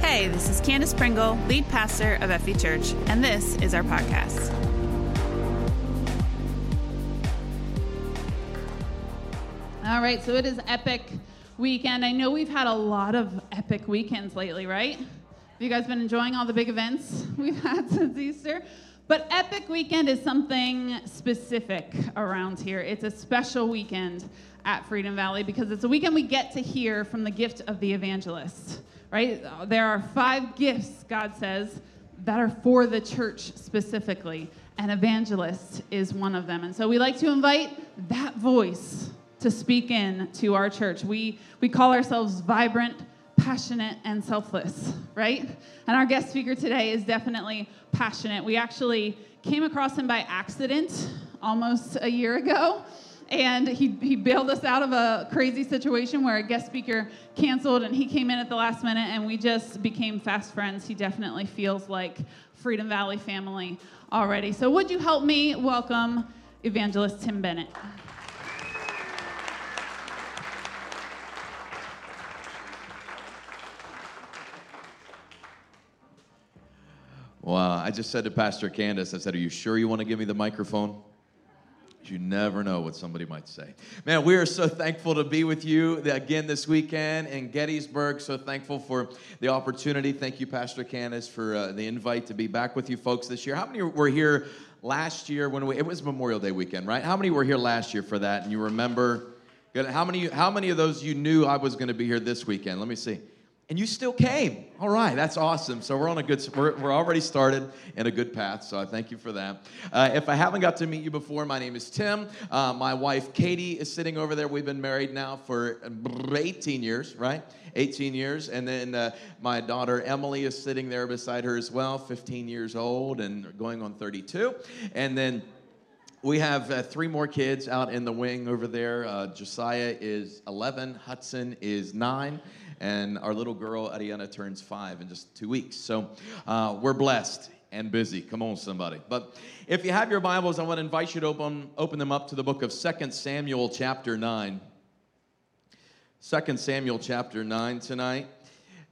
Hey, this is Candace Pringle, lead pastor of FV Church, and this is our podcast. All right, so it is Epic Weekend. I know we've had a lot of epic weekends lately, right? Have you guys been enjoying all the big events we've had since Easter? But Epic Weekend is something specific around here. It's a special weekend at Freedom Valley because it's a weekend we get to hear from the gift of the evangelist right? There are five gifts, God says, that are for the church specifically, and evangelist is one of them. And so we like to invite that voice to speak in to our church. We, we call ourselves vibrant, passionate, and selfless, right? And our guest speaker today is definitely passionate. We actually came across him by accident almost a year ago and he, he bailed us out of a crazy situation where a guest speaker canceled and he came in at the last minute and we just became fast friends. He definitely feels like freedom valley family already. So would you help me welcome evangelist tim bennett? Wow, I just said to Pastor Candace, I said, Are you sure you want to give me the microphone? You never know what somebody might say. Man, we are so thankful to be with you again this weekend in Gettysburg. So thankful for the opportunity. Thank you, Pastor Candace, for uh, the invite to be back with you folks this year. How many were here last year when we, it was Memorial Day weekend, right? How many were here last year for that? And you remember? How many, how many of those you knew I was going to be here this weekend? Let me see and you still came. All right, that's awesome. So we're on a good, we're, we're already started in a good path. So I thank you for that. Uh, if I haven't got to meet you before, my name is Tim. Uh, my wife Katie is sitting over there. We've been married now for 18 years, right? 18 years. And then uh, my daughter Emily is sitting there beside her as well, 15 years old and going on 32. And then we have uh, three more kids out in the wing over there. Uh, Josiah is 11, Hudson is 9, and our little girl Ariana turns five in just two weeks. So uh, we're blessed and busy. Come on, somebody. But if you have your Bibles, I want to invite you to open, open them up to the book of 2 Samuel, chapter 9. 2 Samuel, chapter 9 tonight.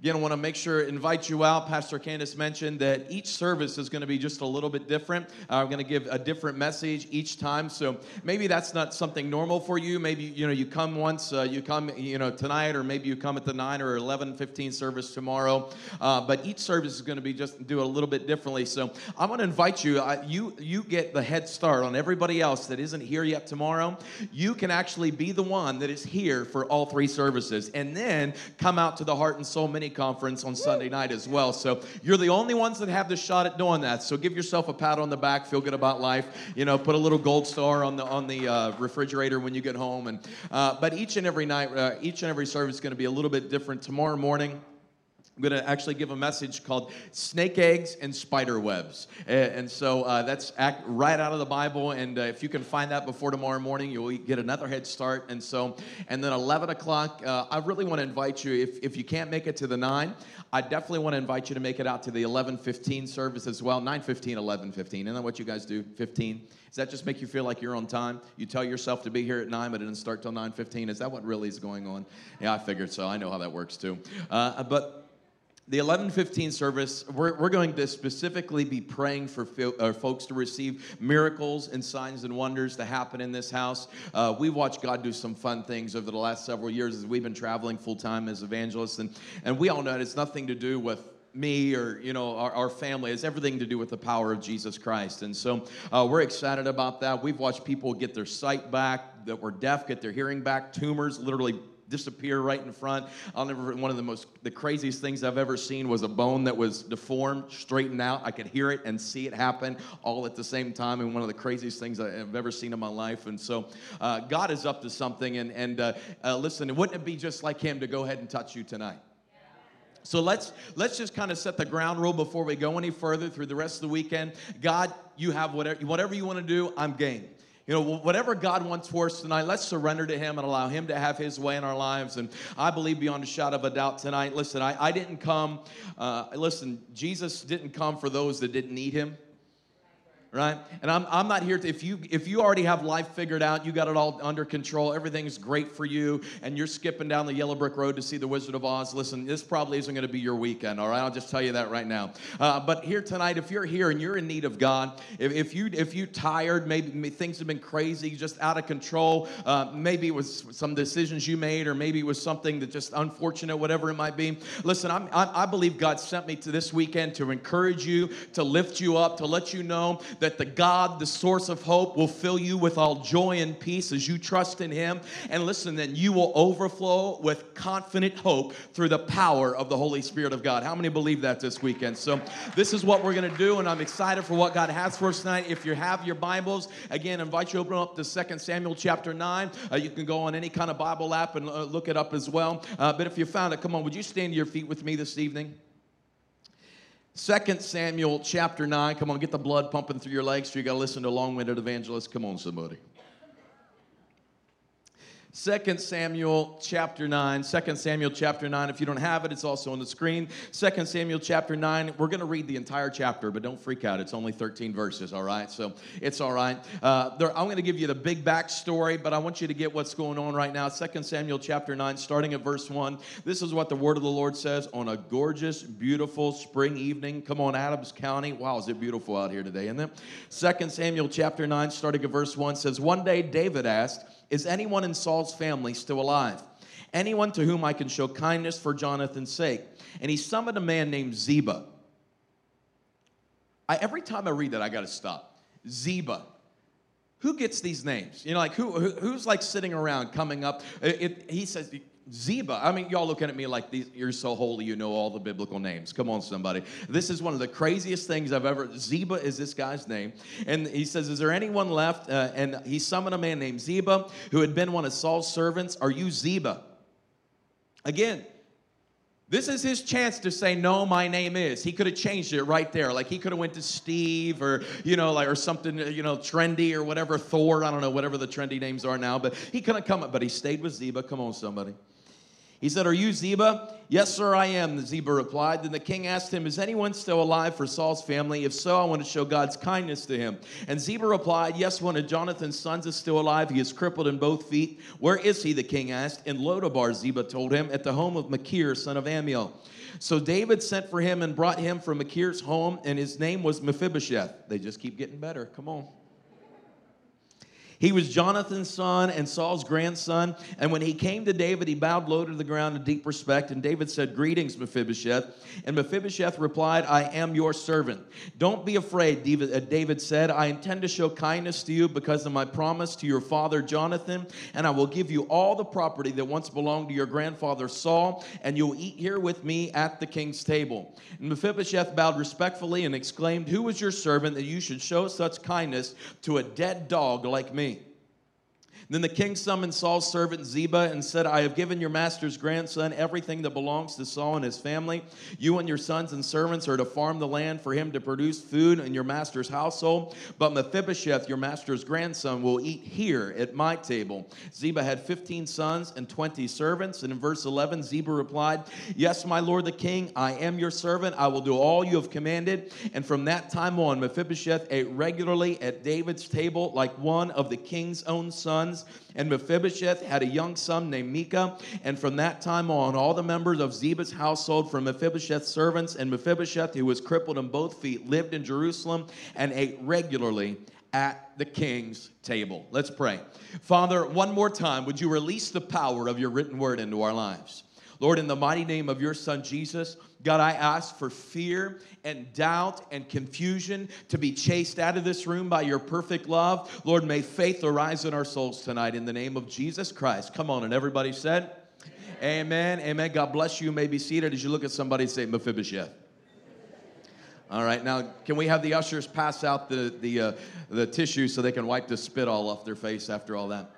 Again, I want to make sure, invite you out. Pastor Candace mentioned that each service is going to be just a little bit different. Uh, I'm going to give a different message each time. So maybe that's not something normal for you. Maybe, you know, you come once, uh, you come, you know, tonight, or maybe you come at the 9 or 11, 15 service tomorrow. Uh, but each service is going to be just do a little bit differently. So I want to invite you, you, you get the head start on everybody else that isn't here yet tomorrow. You can actually be the one that is here for all three services and then come out to the Heart and Soul Mini conference on Sunday night as well. So you're the only ones that have the shot at doing that. So give yourself a pat on the back, feel good about life. You know, put a little gold star on the on the uh, refrigerator when you get home. And uh, but each and every night, uh, each and every service is going to be a little bit different. Tomorrow morning. I'm going to actually give a message called Snake Eggs and Spider Webs. And so uh, that's right out of the Bible. And uh, if you can find that before tomorrow morning, you'll get another head start. And so, and then 11 o'clock, uh, I really want to invite you, if, if you can't make it to the 9, I definitely want to invite you to make it out to the 11:15 service as well. 9:15, 11:15. Isn't that what you guys do? 15. Does that just make you feel like you're on time? You tell yourself to be here at 9, but it doesn't start till 9:15. Is that what really is going on? Yeah, I figured so. I know how that works too. Uh, but the 1115 service, we're, we're going to specifically be praying for uh, folks to receive miracles and signs and wonders to happen in this house. Uh, we watched God do some fun things over the last several years as we've been traveling full time as evangelists. And, and we all know it has nothing to do with me or you know our, our, family has everything to do with the power of jesus christ and so uh, we're excited about that we've watched people get their sight back that were deaf get their hearing back tumors literally disappear right in front. I'll never. One of the most the craziest things I've ever seen was a bone that was deformed, straightened out. I could hear it and see it happen all at the same time, and one of the craziest things I've ever seen in my life. And so, uh, God is up to something. And and uh, uh, listen, wouldn't it be just like Him to go ahead and touch you tonight? So let's let's just kind of set the ground rule before we go any further through the rest of the weekend. God, you have whatever whatever you want to do. I'm game you know, whatever God wants for us tonight, let's surrender to Him and allow Him to have His way in our lives. And I believe beyond a shadow of a doubt tonight, listen, I, I didn't come, uh, listen, Jesus didn't come for those that didn't need Him right? And I'm, I'm not here to, if you, if you already have life figured out, you got it all under control, everything's great for you, and you're skipping down the yellow brick road to see the Wizard of Oz, listen, this probably isn't going to be your weekend, all right? I'll just tell you that right now. Uh, but here tonight, if you're here and you're in need of God, if, if you if you tired, maybe things have been crazy, just out of control, uh, maybe it was some decisions you made, or maybe it was something that just unfortunate, whatever it might be. Listen, I'm, I, I believe God sent me to this weekend to encourage you, to lift you up, to let you know that the God, the source of hope, will fill you with all joy and peace as you trust in Him. And listen, then you will overflow with confident hope through the power of the Holy Spirit of God. How many believe that this weekend? So, this is what we're going to do, and I'm excited for what God has for us tonight. If you have your Bibles, again, I invite you to open up to 2 Samuel chapter 9. Uh, you can go on any kind of Bible app and uh, look it up as well. Uh, but if you found it, come on, would you stand to your feet with me this evening? Second Samuel chapter 9. Come on, get the blood pumping through your legs so you got to listen to a long winded evangelist. Come on, somebody. 2 Samuel chapter 9. 2 Samuel chapter 9. If you don't have it, it's also on the screen. 2 Samuel chapter 9. We're going to read the entire chapter, but don't freak out. It's only 13 verses, all right? So it's all right. Uh, there, I'm going to give you the big backstory, but I want you to get what's going on right now. 2 Samuel chapter 9, starting at verse 1. This is what the word of the Lord says on a gorgeous, beautiful spring evening. Come on, Adams County. Wow, is it beautiful out here today, isn't it? 2 Samuel chapter 9, starting at verse 1 says, One day David asked, is anyone in Saul's family still alive? Anyone to whom I can show kindness for Jonathan's sake? And he summoned a man named Ziba. I, every time I read that, I got to stop. Ziba. Who gets these names? You know, like who, who who's like sitting around coming up? It, it, he says, Ziba. I mean, y'all looking at me like you're so holy, you know all the biblical names. Come on, somebody. This is one of the craziest things I've ever. Ziba is this guy's name. And he says, Is there anyone left? Uh, and he summoned a man named Ziba who had been one of Saul's servants. Are you Ziba? Again, this is his chance to say, no, my name is. He could have changed it right there. Like he could have went to Steve or, you know, like, or something, you know, trendy or whatever, Thor, I don't know, whatever the trendy names are now. But he could have come, up but he stayed with Ziba. Come on, somebody. He said, Are you Ziba? Yes, sir, I am, the Ziba replied. Then the king asked him, Is anyone still alive for Saul's family? If so, I want to show God's kindness to him. And Ziba replied, Yes, one of Jonathan's sons is still alive. He is crippled in both feet. Where is he? The king asked. In Lodabar, Ziba told him, at the home of Machir, son of Amiel. So David sent for him and brought him from Machir's home, and his name was Mephibosheth. They just keep getting better. Come on. He was Jonathan's son and Saul's grandson. And when he came to David, he bowed low to the ground in deep respect. And David said, Greetings, Mephibosheth. And Mephibosheth replied, I am your servant. Don't be afraid, David uh, said. I intend to show kindness to you because of my promise to your father Jonathan. And I will give you all the property that once belonged to your grandfather Saul. And you'll eat here with me at the king's table. And Mephibosheth bowed respectfully and exclaimed, Who is your servant that you should show such kindness to a dead dog like me? Then the king summoned Saul's servant Ziba and said, I have given your master's grandson everything that belongs to Saul and his family. You and your sons and servants are to farm the land for him to produce food in your master's household. But Mephibosheth, your master's grandson, will eat here at my table. Ziba had 15 sons and 20 servants. And in verse 11, Ziba replied, Yes, my lord the king, I am your servant. I will do all you have commanded. And from that time on, Mephibosheth ate regularly at David's table like one of the king's own sons sons. And Mephibosheth had a young son named Micah. And from that time on, all the members of Ziba's household, from Mephibosheth's servants and Mephibosheth, who was crippled in both feet, lived in Jerusalem and ate regularly at the king's table. Let's pray. Father, one more time, would you release the power of your written word into our lives? Lord, in the mighty name of your son Jesus, God, I ask for fear and doubt and confusion to be chased out of this room by your perfect love. Lord, may faith arise in our souls tonight in the name of Jesus Christ. Come on, and everybody said, Amen. Amen. God bless you. you may be seated as you look at somebody say, Mephibosheth. All right, now can we have the ushers pass out the, the, uh, the tissue so they can wipe the spit all off their face after all that?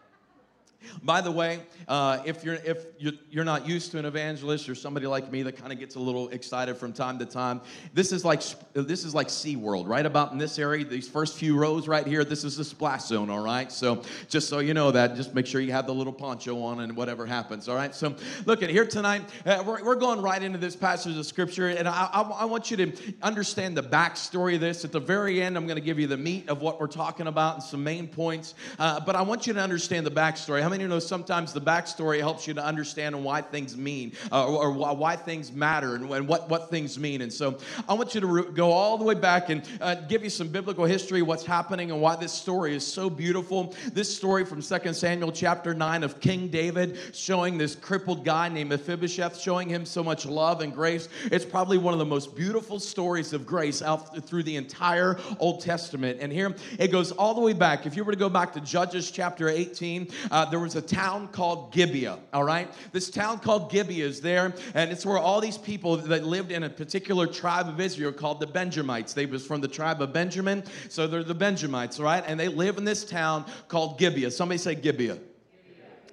By the way, uh, if you're if you're, not used to an evangelist or somebody like me that kind of gets a little excited from time to time, this is like this is like SeaWorld, right about in this area. These first few rows right here, this is the splash zone. All right, so just so you know that, just make sure you have the little poncho on and whatever happens. All right, so look at here tonight. Uh, we're, we're going right into this passage of scripture, and I, I, I want you to understand the backstory of this. At the very end, I'm going to give you the meat of what we're talking about and some main points. Uh, but I want you to understand the backstory. How many know sometimes the backstory helps you to understand why things mean uh, or, or, why things matter and, and, what, what things mean? And so I want you to re- go all the way back and uh, give you some biblical history, what's happening, and why this story is so beautiful. This story from 2 Samuel chapter 9 of King David showing this crippled guy named Mephibosheth, showing him so much love and grace. It's probably one of the most beautiful stories of grace out through the entire Old Testament. And here it goes all the way back. If you were to go back to Judges chapter 18, uh, there was a town called Gibeah, all right? This town called Gibeah is there, and it's where all these people that lived in a particular tribe of Israel called the Benjamites. They was from the tribe of Benjamin, so they're the Benjamites, right? And they live in this town called Gibeah. Somebody say Gibeah.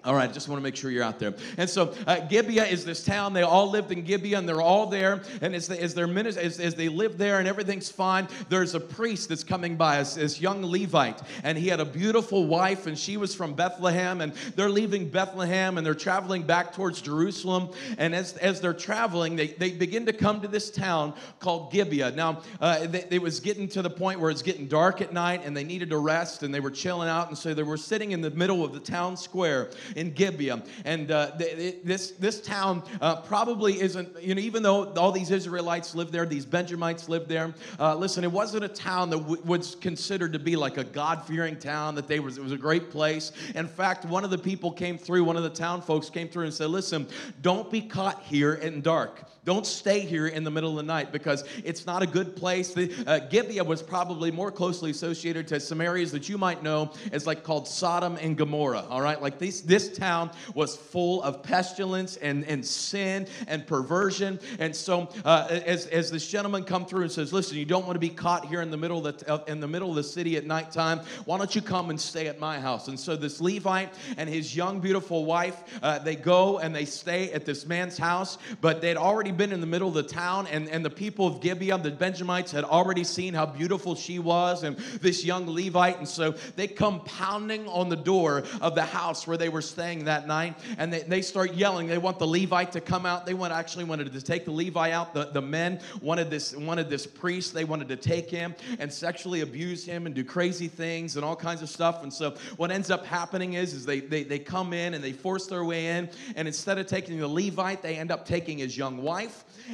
All right, just want to make sure you're out there. And so uh, Gibeah is this town. They all lived in Gibeah, and they're all there. And as, they, as, their as, as they live there and everything's fine, there's a priest that's coming by, this, this young Levite. And he had a beautiful wife, and she was from Bethlehem. And they're leaving Bethlehem, and they're traveling back towards Jerusalem. And as, as they're traveling, they, they begin to come to this town called Gibeah. Now, uh, they, it was getting to the point where it's getting dark at night, and they needed to rest, and they were chilling out. And so they were sitting in the middle of the town square in Gibeah. And uh, this, this town uh, probably isn't, you know, even though all these Israelites lived there, these Benjamites lived there, uh, listen, it wasn't a town that w- was considered to be like a God fearing town, that they was, it was a great place. In fact, one of the people came through, one of the town folks came through and said, listen, don't be caught here in dark. Don't stay here in the middle of the night because it's not a good place. The, uh, Gibeah was probably more closely associated to some areas that you might know as like called Sodom and Gomorrah. All right, like this this town was full of pestilence and, and sin and perversion. And so uh, as as this gentleman come through and says, "Listen, you don't want to be caught here in the middle of the uh, in the middle of the city at nighttime. Why don't you come and stay at my house?" And so this Levite and his young beautiful wife uh, they go and they stay at this man's house, but they'd already been in the middle of the town, and, and the people of Gibeah, the Benjamites, had already seen how beautiful she was and this young Levite. And so they come pounding on the door of the house where they were staying that night, and they, they start yelling. They want the Levite to come out. They want actually wanted to take the Levite out. The, the men wanted this, wanted this priest. They wanted to take him and sexually abuse him and do crazy things and all kinds of stuff. And so what ends up happening is, is they, they, they come in and they force their way in, and instead of taking the Levite, they end up taking his young wife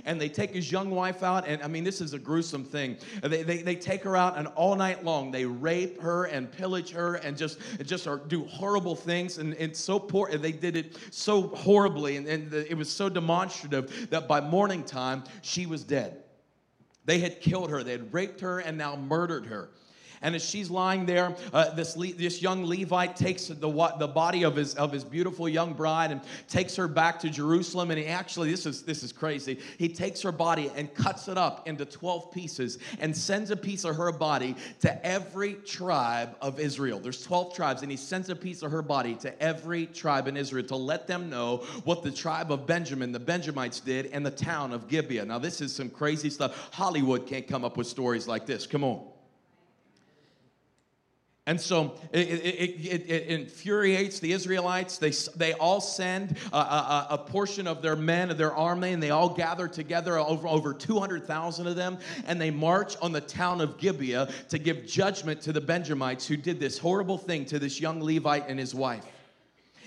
and they take his young wife out. And I mean, this is a gruesome thing. They, they, they take her out, and all night long they rape her and pillage her and just, just are, do horrible things. And it's so poor. and They did it so horribly, and, and it was so demonstrative that by morning time, she was dead. They had killed her, they had raped her, and now murdered her. And as she's lying there, uh, this, Le- this young Levite takes the, the body of his, of his beautiful young bride and takes her back to Jerusalem. And he actually, this is, this is crazy, he takes her body and cuts it up into 12 pieces and sends a piece of her body to every tribe of Israel. There's 12 tribes, and he sends a piece of her body to every tribe in Israel to let them know what the tribe of Benjamin, the Benjamites, did in the town of Gibeah. Now, this is some crazy stuff. Hollywood can't come up with stories like this. Come on. And so it, it, it, it, infuriates the Israelites. They, they all send a, a, a, portion of their men, of their army, and they all gather together, over, over 200,000 of them, and they march on the town of Gibeah to give judgment to the Benjamites who did this horrible thing to this young Levite and his wife.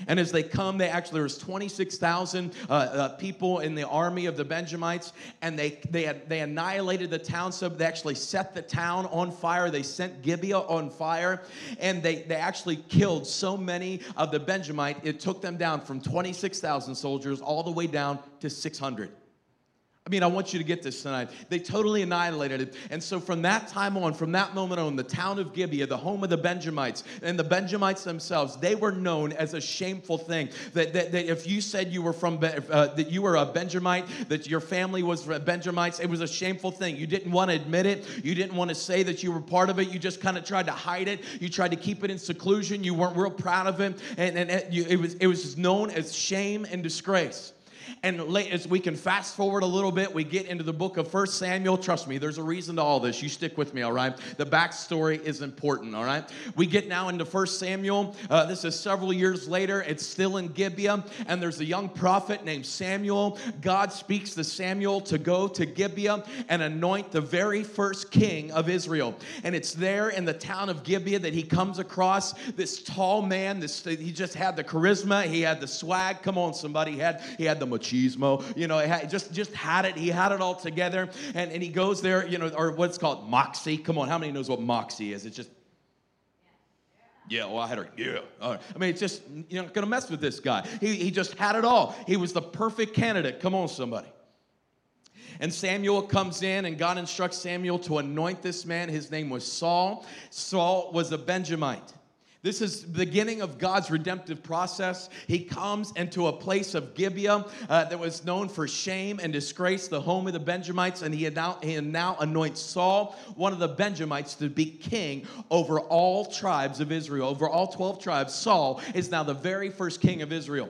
And as they come, they actually, there was 26,000 uh, uh, people in the army of the Benjamites, and they, they, had, they annihilated the town. So they actually set the town on fire. They sent Gibeah on fire, and they, they actually killed so many of the Benjamite, it took them down from 26,000 soldiers all the way down to 600. I mean, I want you to get this tonight. They totally annihilated it. And so, from that time on, from that moment on, the town of Gibeah, the home of the Benjamites, and the Benjamites themselves, they were known as a shameful thing. That, that, that if you said you were from, uh, that you were a Benjamite, that your family was Benjamites, it was a shameful thing. You didn't want to admit it. You didn't want to say that you were part of it. You just kind of tried to hide it. You tried to keep it in seclusion. You weren't real proud of it. And, and it, it, was, it was known as shame and disgrace. And as we can fast forward a little bit, we get into the book of First Samuel. Trust me, there's a reason to all this. You stick with me, all right? The backstory is important, all right? We get now into First Samuel. Uh, this is several years later. It's still in Gibeah, and there's a young prophet named Samuel. God speaks to Samuel to go to Gibeah and anoint the very first king of Israel. And it's there in the town of Gibeah that he comes across this tall man. This he just had the charisma, he had the swag. Come on, somebody, he had he had the maturity machismo. You know, had, just just had it. He had it all together, and and he goes there. You know, or what's called moxie. Come on, how many knows what moxie is? It's just yeah, well, I had her. Yeah. All right. I mean, it's just, you're not going to mess with this guy. He, he just had it all. He was the perfect candidate. Come on, somebody. And Samuel comes in, and God instructs Samuel to anoint this man. His name was Saul. Saul was a Benjamite. This is the beginning of God's redemptive process. He comes into a place of Gibeah uh, that was known for shame and disgrace, the home of the Benjamites, and he, now, he now anoints Saul, one of the Benjamites, to be king over all tribes of Israel, over all 12 tribes. Saul is now the very first king of Israel.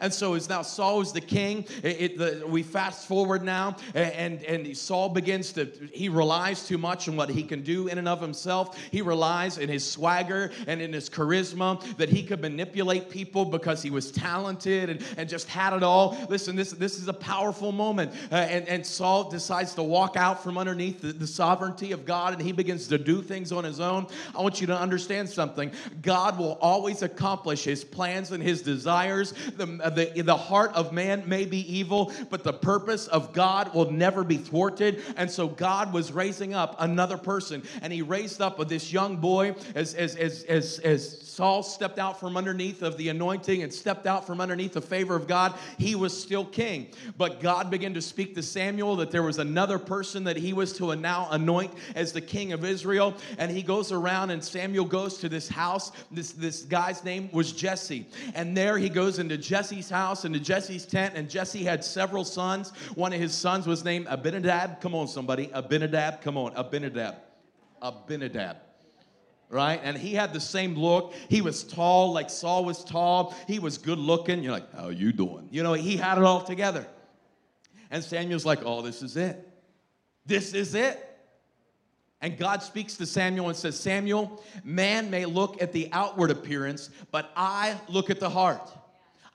And so as now Saul is the king, it, it, the, we fast forward now, and, and Saul begins to, he relies too much on what he can do in and of himself. He relies in his swagger and in his charisma that he could manipulate people because he was talented and, and just had it all. Listen, this, this is a powerful moment. Uh, and, and Saul decides to walk out from underneath the, the sovereignty of God and he begins to do things on his own. I want you to understand something. God will always accomplish his plans and his desires. The, Uh, the, the heart of man may be evil, but the purpose of God will never be thwarted. And so God was raising up another person, and he raised up this young boy as, as, as, as, as Saul stepped out from underneath of the anointing and stepped out from underneath the favor of God. He was still king. But God began to speak to Samuel that there was another person that he was to now anoint as the king of Israel. And he goes around, and Samuel goes to this house. This, this guy's name was Jesse. And there he goes into Jesse's house, into Jesse's tent, and Jesse had several sons. One of his sons was named Abinadab. Come on, somebody. Abinadab. Come on. Abinadab. Abinadab right? And he had the same look. He was tall, like Saul was tall. He was good looking. You're like, how you doing? You know, he had it all together. And Samuel's like, oh, this is it. This is it. And God speaks to Samuel and says, Samuel, man may look at the outward appearance, but I look at the heart.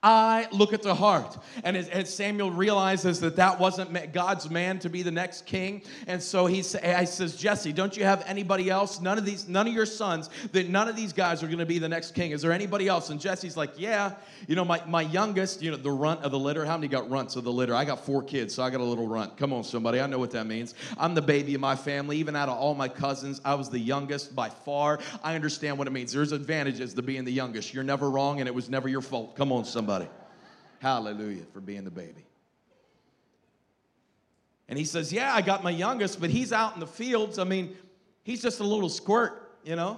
I look at the heart. And as, as, Samuel realizes that that wasn't God's man to be the next king, and so he, he says, Jesse, don't you have anybody else? None of these, none of your sons, that none of these guys are going to be the next king. Is there anybody else? And Jesse's like, yeah. You know, my, my youngest, you know, the runt of the litter. How many got runts of the litter? I got four kids, so I got a little runt. Come on, somebody. I know what that means. I'm the baby of my family. Even out of all my cousins, I was the youngest by far. I understand what it means. There's advantages to being the youngest. You're never wrong, and it was never your fault. Come on, somebody somebody. Hallelujah for being the baby. And he says, Yeah, I got my youngest, but he's out in the fields. I mean, he's just a little squirt, you know?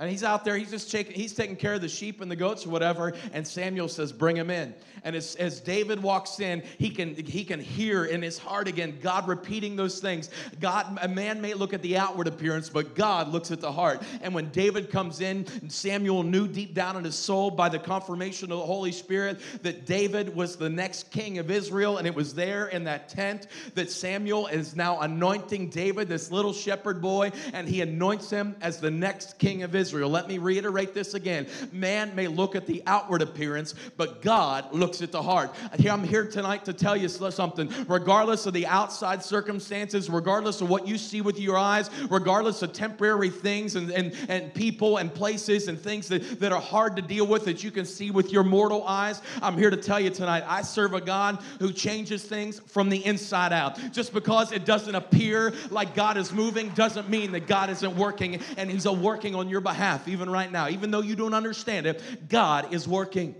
And he's out there, he's just taking, he's taking care of the sheep and the goats or whatever. And Samuel says, Bring him in. And as, as David walks in, he can, he can hear in his heart again God repeating those things. God, a man may look at the outward appearance, but God looks at the heart. And when David comes in, Samuel knew deep down in his soul by the confirmation of the Holy Spirit that David was the next king of Israel. And it was there in that tent that Samuel is now anointing David, this little shepherd boy, and he anoints him as the next king of Israel. Israel. Let me reiterate this again. Man may look at the outward appearance, but God looks at the heart. I'm here tonight to tell you something. Regardless of the outside circumstances, regardless of what you see with your eyes, regardless of temporary things and, and, and people and places and things that, that are hard to deal with that you can see with your mortal eyes, I'm here to tell you tonight I serve a God who changes things from the inside out. Just because it doesn't appear like God is moving doesn't mean that God isn't working and He's working on your behalf behalf, even right now. Even though you don't understand it, God is working.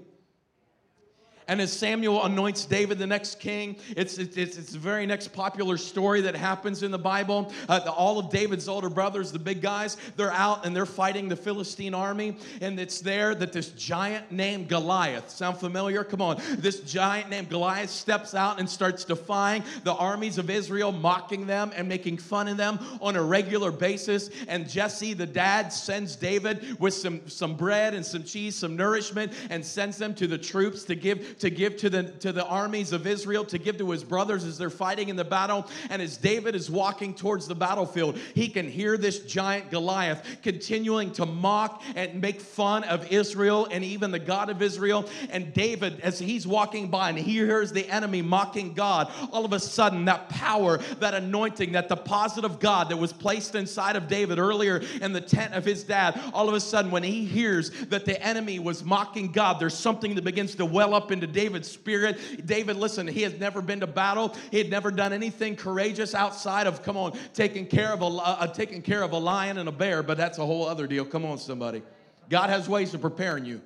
And as Samuel anoints David the next king, it's, it's, it's the very next popular story that happens in the Bible. Uh, the, all of David's older brothers, the big guys, they're out and they're fighting the Philistine army. And it's there that this giant named Goliath, sound familiar? Come on. This giant named Goliath steps out and starts defying the armies of Israel, mocking them and making fun of them on a regular basis. And Jesse, the dad, sends David with some, some bread and some cheese, some nourishment, and sends them to the troops to give to give to the, to the armies of Israel, to give to his brothers as they're fighting in the battle. And as David is walking towards the battlefield, he can hear this giant Goliath continuing to mock and make fun of Israel and even the God of Israel. And David, as he's walking by and he hears the enemy mocking God, all of a sudden that power, that anointing, that deposit of God that was placed inside of David earlier in the tent of his dad, all of a sudden when he hears that the enemy was mocking God, there's something that begins to well up into David's spirit. David, listen, he has never been to battle. He had never done anything courageous outside of, come on, taking care of a, uh, taking care of a lion and a bear, but that's a whole other deal. Come on, somebody. God has ways of preparing you.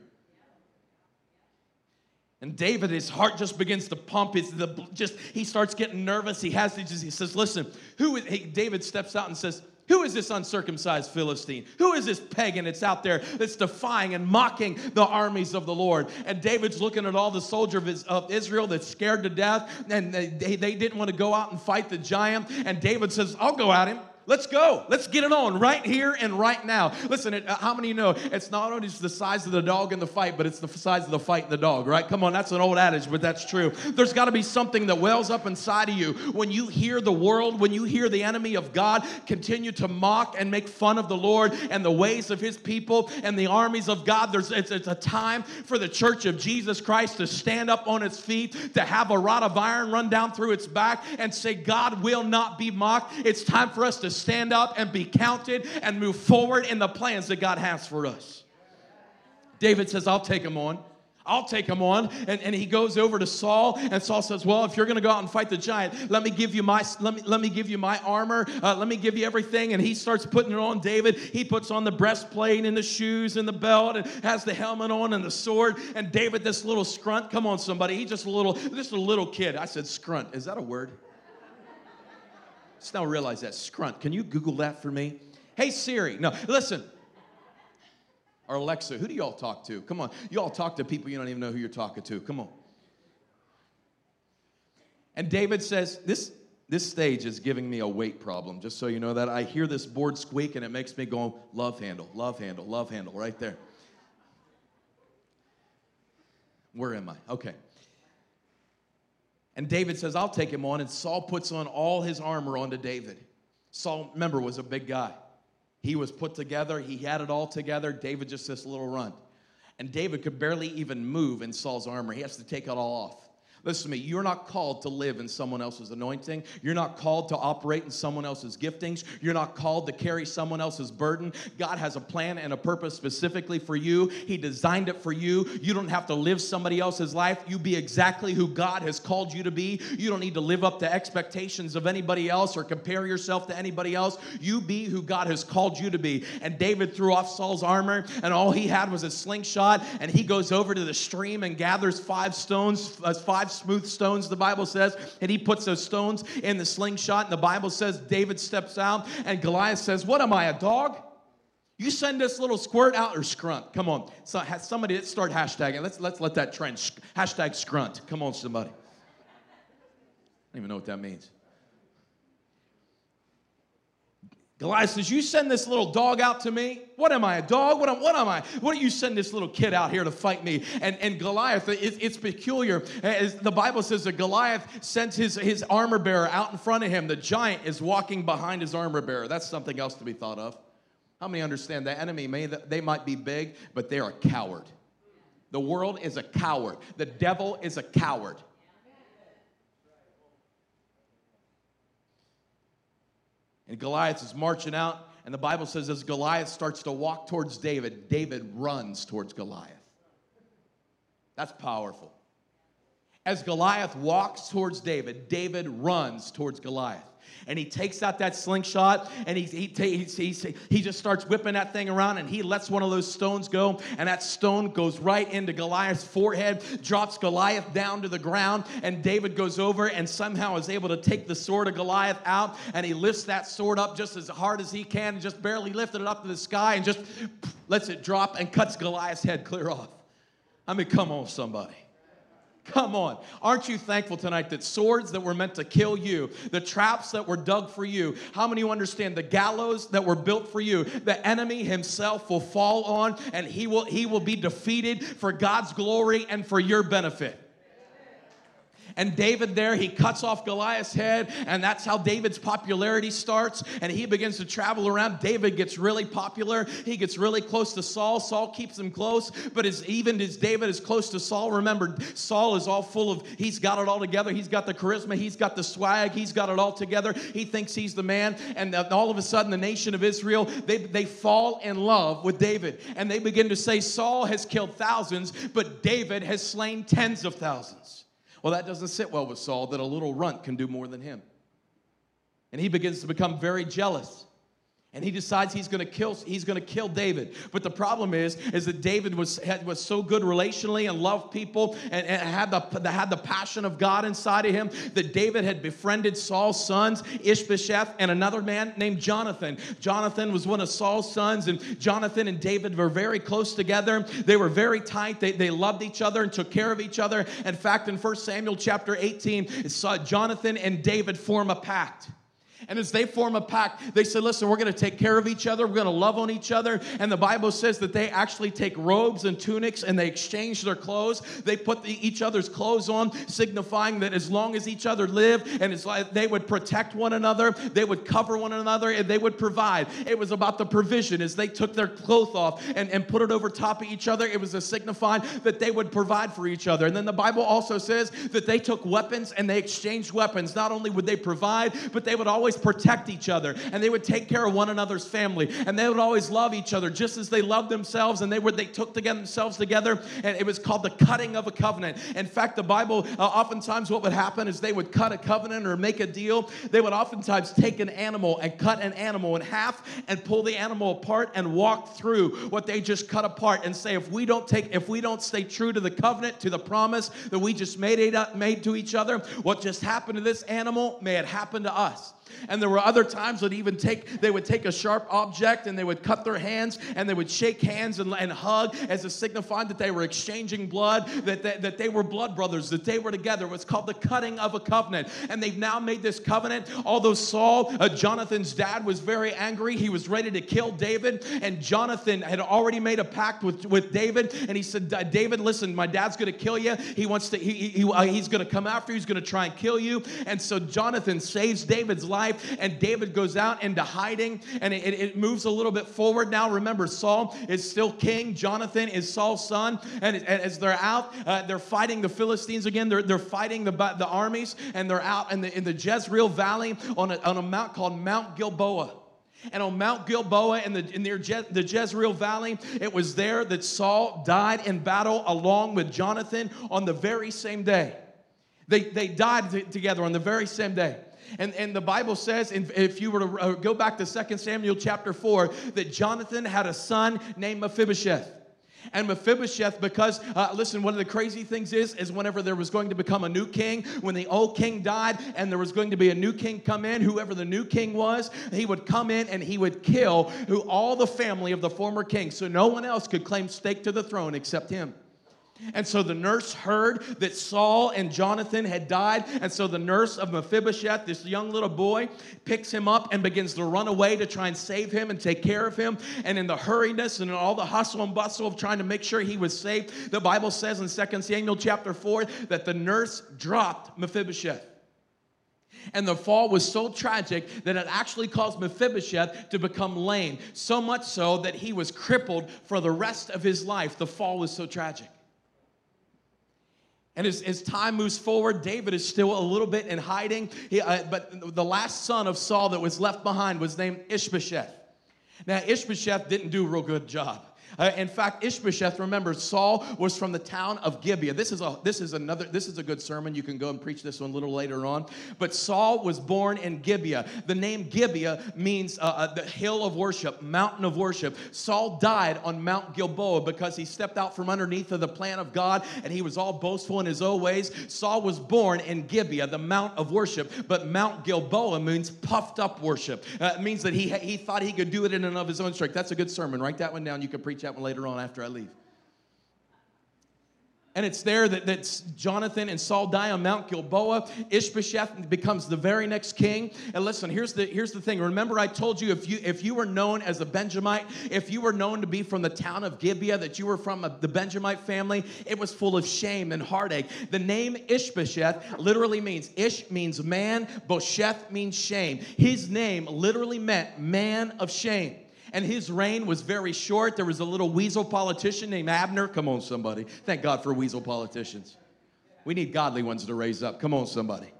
And David, his heart just begins to pump. It's the just he starts getting nervous. He has to just he says, "Listen, who is?" David steps out and says, who is this uncircumcised Philistine? Who is this pagan that's out there that's defying and mocking the armies of the Lord? And David's looking at all the soldiers of Israel that's scared to death, and they, they didn't want to go out and fight the giant. And David says, I'll go at him. Let's go. Let's get it on right here and right now. Listen, it, uh, how many know it's not only the size of the dog in the fight, but it's the size of the fight in the dog, right? Come on, that's an old adage, but that's true. There's got to be something that wells up inside of you when you hear the world, when you hear the enemy of God continue to mock and make fun of the Lord and the ways of his people and the armies of God. There's, it's, it's a time for the church of Jesus Christ to stand up on its feet, to have a rod of iron run down through its back and say, God will not be mocked. It's time for us to stand up and be counted and move forward in the plans that God has for us. David says, I'll take him on. I'll take him on. And, and he goes over to Saul, and Saul says, Well, if you're gonna go out and fight the giant, let me give you my let me let me give you my armor, uh, let me give you everything. And he starts putting it on David. He puts on the breastplate and the shoes and the belt and has the helmet on and the sword. And David, this little scrunt, come on, somebody, he's just a little, just a little kid. I said scrunt. Is that a word? Just now realize that. Scrunt. Can you Google that for me? Hey Siri. No, listen. Or Alexa, who do y'all talk to? Come on. You all talk to people you don't even know who you're talking to. Come on. And David says, This this stage is giving me a weight problem, just so you know that. I hear this board squeak and it makes me go, love handle, love handle, love handle, right there. Where am I? Okay. And David says, I'll take him on. And Saul puts on all his armor onto David. Saul, remember, was a big guy. He was put together, he had it all together. David just this little runt. And David could barely even move in Saul's armor. He has to take it all off. Listen to me, you're not called to live in someone else's anointing. You're not called to operate in someone else's giftings. You're not called to carry someone else's burden. God has a plan and a purpose specifically for you. He designed it for you. You don't have to live somebody else's life. You be exactly who God has called you to be. You don't need to live up to expectations of anybody else or compare yourself to anybody else. You be who God has called you to be. And David threw off Saul's armor, and all he had was a slingshot, and he goes over to the stream and gathers five stones, uh, five smooth stones, the Bible says, and he puts those stones in the slingshot. And the Bible says David steps out, and Goliath says, What am I, a dog? You send this little squirt out or scrunt. Come on. So somebody let's start hashtagging. Let's let's let that trend. Hashtag scrunt. Come on, somebody. I don't even know what that means. Goliath says, You send this little dog out to me? What am I, a dog? What am, what am I? What do you send this little kid out here to fight me? And, and Goliath, it, it's peculiar. As the Bible says that Goliath sends his, his armor bearer out in front of him. The giant is walking behind his armor bearer. That's something else to be thought of. How many understand the enemy? May, they might be big, but they're a coward. The world is a coward. The devil is a coward. And Goliath is marching out, and the Bible says as Goliath starts to walk towards David, David runs towards Goliath. That's powerful. As Goliath walks towards David, David runs towards Goliath and he takes out that slingshot and he, he, he, he, he just starts whipping that thing around and he lets one of those stones go and that stone goes right into Goliath's forehead, drops Goliath down to the ground and David goes over and somehow is able to take the sword of Goliath out and he lifts that sword up just as hard as he can and just barely lifted it up to the sky and just lets it drop and cuts Goliath's head clear off. I mean, come on, somebody. Come on. Aren't you thankful tonight that swords that were meant to kill you, the traps that were dug for you, how many of you understand the gallows that were built for you, the enemy himself will fall on and he will he will be defeated for God's glory and for your benefit. And David there, he cuts off Goliath's head, and that's how David's popularity starts. And he begins to travel around. David gets really popular. He gets really close to Saul. Saul keeps him close, but as even as David is close to Saul, remember, Saul is all full of, he's got it all together. He's got the charisma, he's got the swag, he's got it all together. He thinks he's the man. And all of a sudden, the nation of Israel, they, they fall in love with David. And they begin to say, Saul has killed thousands, but David has slain tens of thousands. Well, that doesn't sit well with Saul that a little runt can do more than him. And he begins to become very jealous and he decides he's going to kill he's going to kill David. But the problem is is that David was had, was so good relationally and loved people and, and had the, had the passion of God inside of him that David had befriended Saul's sons, Ishbosheth and another man named Jonathan. Jonathan was one of Saul's sons and Jonathan and David were very close together. They were very tight. They, they loved each other and took care of each other. In fact, in 1 Samuel chapter 18, it saw Jonathan and David form a pact. And as they form a pact, they said, Listen, we're going to take care of each other. We're going to love on each other. And the Bible says that they actually take robes and tunics and they exchange their clothes. They put the, each other's clothes on, signifying that as long as each other lived and it's like they would protect one another, they would cover one another, and they would provide. It was about the provision. As they took their cloth off and, and put it over top of each other, it was a signifying that they would provide for each other. And then the Bible also says that they took weapons and they exchanged weapons. Not only would they provide, but they would always always protect each other and they would take care of one another's family and they would always love each other just as they loved themselves and they were they took together themselves together and it was called the cutting of a covenant. In fact, the Bible uh, oftentimes what would happen is they would cut a covenant or make a deal. They would oftentimes take an animal and cut an animal in half and pull the animal apart and walk through what they just cut apart and say if we don't take if we don't stay true to the covenant to the promise that we just made it up, made to each other, what just happened to this animal may it happen to us. And there were other times that even take they would take a sharp object and they would cut their hands and they would shake hands and, and hug as a signified that they were exchanging blood, that they, that they were blood brothers, that they were together. It was called the cutting of a covenant. And they've now made this covenant. Although Saul, uh, Jonathan's dad, was very angry, he was ready to kill David. And Jonathan had already made a pact with, with David. And he said, David, listen, my dad's going to kill you. He wants to, he, he, uh, he's going to come after you. He's going to try and kill you. And so Jonathan saves David's life life. And David goes out into hiding and it, it moves a little bit forward now. Remember, Saul is still king, Jonathan is Saul's son. And as they're out, uh, they're fighting the Philistines again. They're, they're fighting the, the armies and they're out in the, in the Jezreel Valley on a, on a mount called Mount Gilboa. And on Mount Gilboa in the in near Je- the Jezreel Valley, it was there that Saul died in battle along with Jonathan on the very same day. They, they died t- together on the very same day. And, and the Bible says, if you were to uh, go back to 2 Samuel chapter 4, that Jonathan had a son named Mephibosheth. And Mephibosheth, because, uh, listen, one of the crazy things is, is whenever there was going to become a new king, when the old king died and there was going to be a new king come in, whoever the new king was, he would come in and he would kill who all the family of the former king. So no one else could claim stake to the throne except him. And so the nurse heard that Saul and Jonathan had died. And so the nurse of Mephibosheth, this young little boy, picks him up and begins to run away to try and save him and take care of him. And in the hurriness and in all the hustle and bustle of trying to make sure he was safe, the Bible says in 2 Samuel chapter 4 that the nurse dropped Mephibosheth. And the fall was so tragic that it actually caused Mephibosheth to become lame, so much so that he was crippled for the rest of his life. The fall was so tragic. And as, as time moves forward, David is still a little bit in hiding. He, uh, but the last son of Saul that was left behind was named Ishbosheth. Now, Ishbosheth didn't do a real good job. Uh, in fact, Ishbosheth, remember, Saul was from the town of Gibeah. This is a this is another this is a good sermon. You can go and preach this one a little later on. But Saul was born in Gibeah. The name Gibeah means uh, uh, the hill of worship, mountain of worship. Saul died on Mount Gilboa because he stepped out from underneath of the plan of God and he was all boastful in his own ways. Saul was born in Gibeah, the mount of worship, but Mount Gilboa means puffed up worship. Uh, it means that he he thought he could do it in and of his own strength. That's a good sermon. Write that one down. You can preach that one later on after I leave. And it's there that, that Jonathan and Saul die on Mount Gilboa. Ishbosheth becomes the very next king. And listen, here's the, here's the thing. Remember, I told you if, you if you were known as a Benjamite, if you were known to be from the town of Gibeah, that you were from a, the Benjamite family, it was full of shame and heartache. The name Ishbosheth literally means Ish means man, Bosheth means shame. His name literally meant man of shame and his reign was very short. There was a little weasel politician named Abner. Come on, somebody. Thank God for weasel politicians. We need godly ones to raise up. Come on, somebody.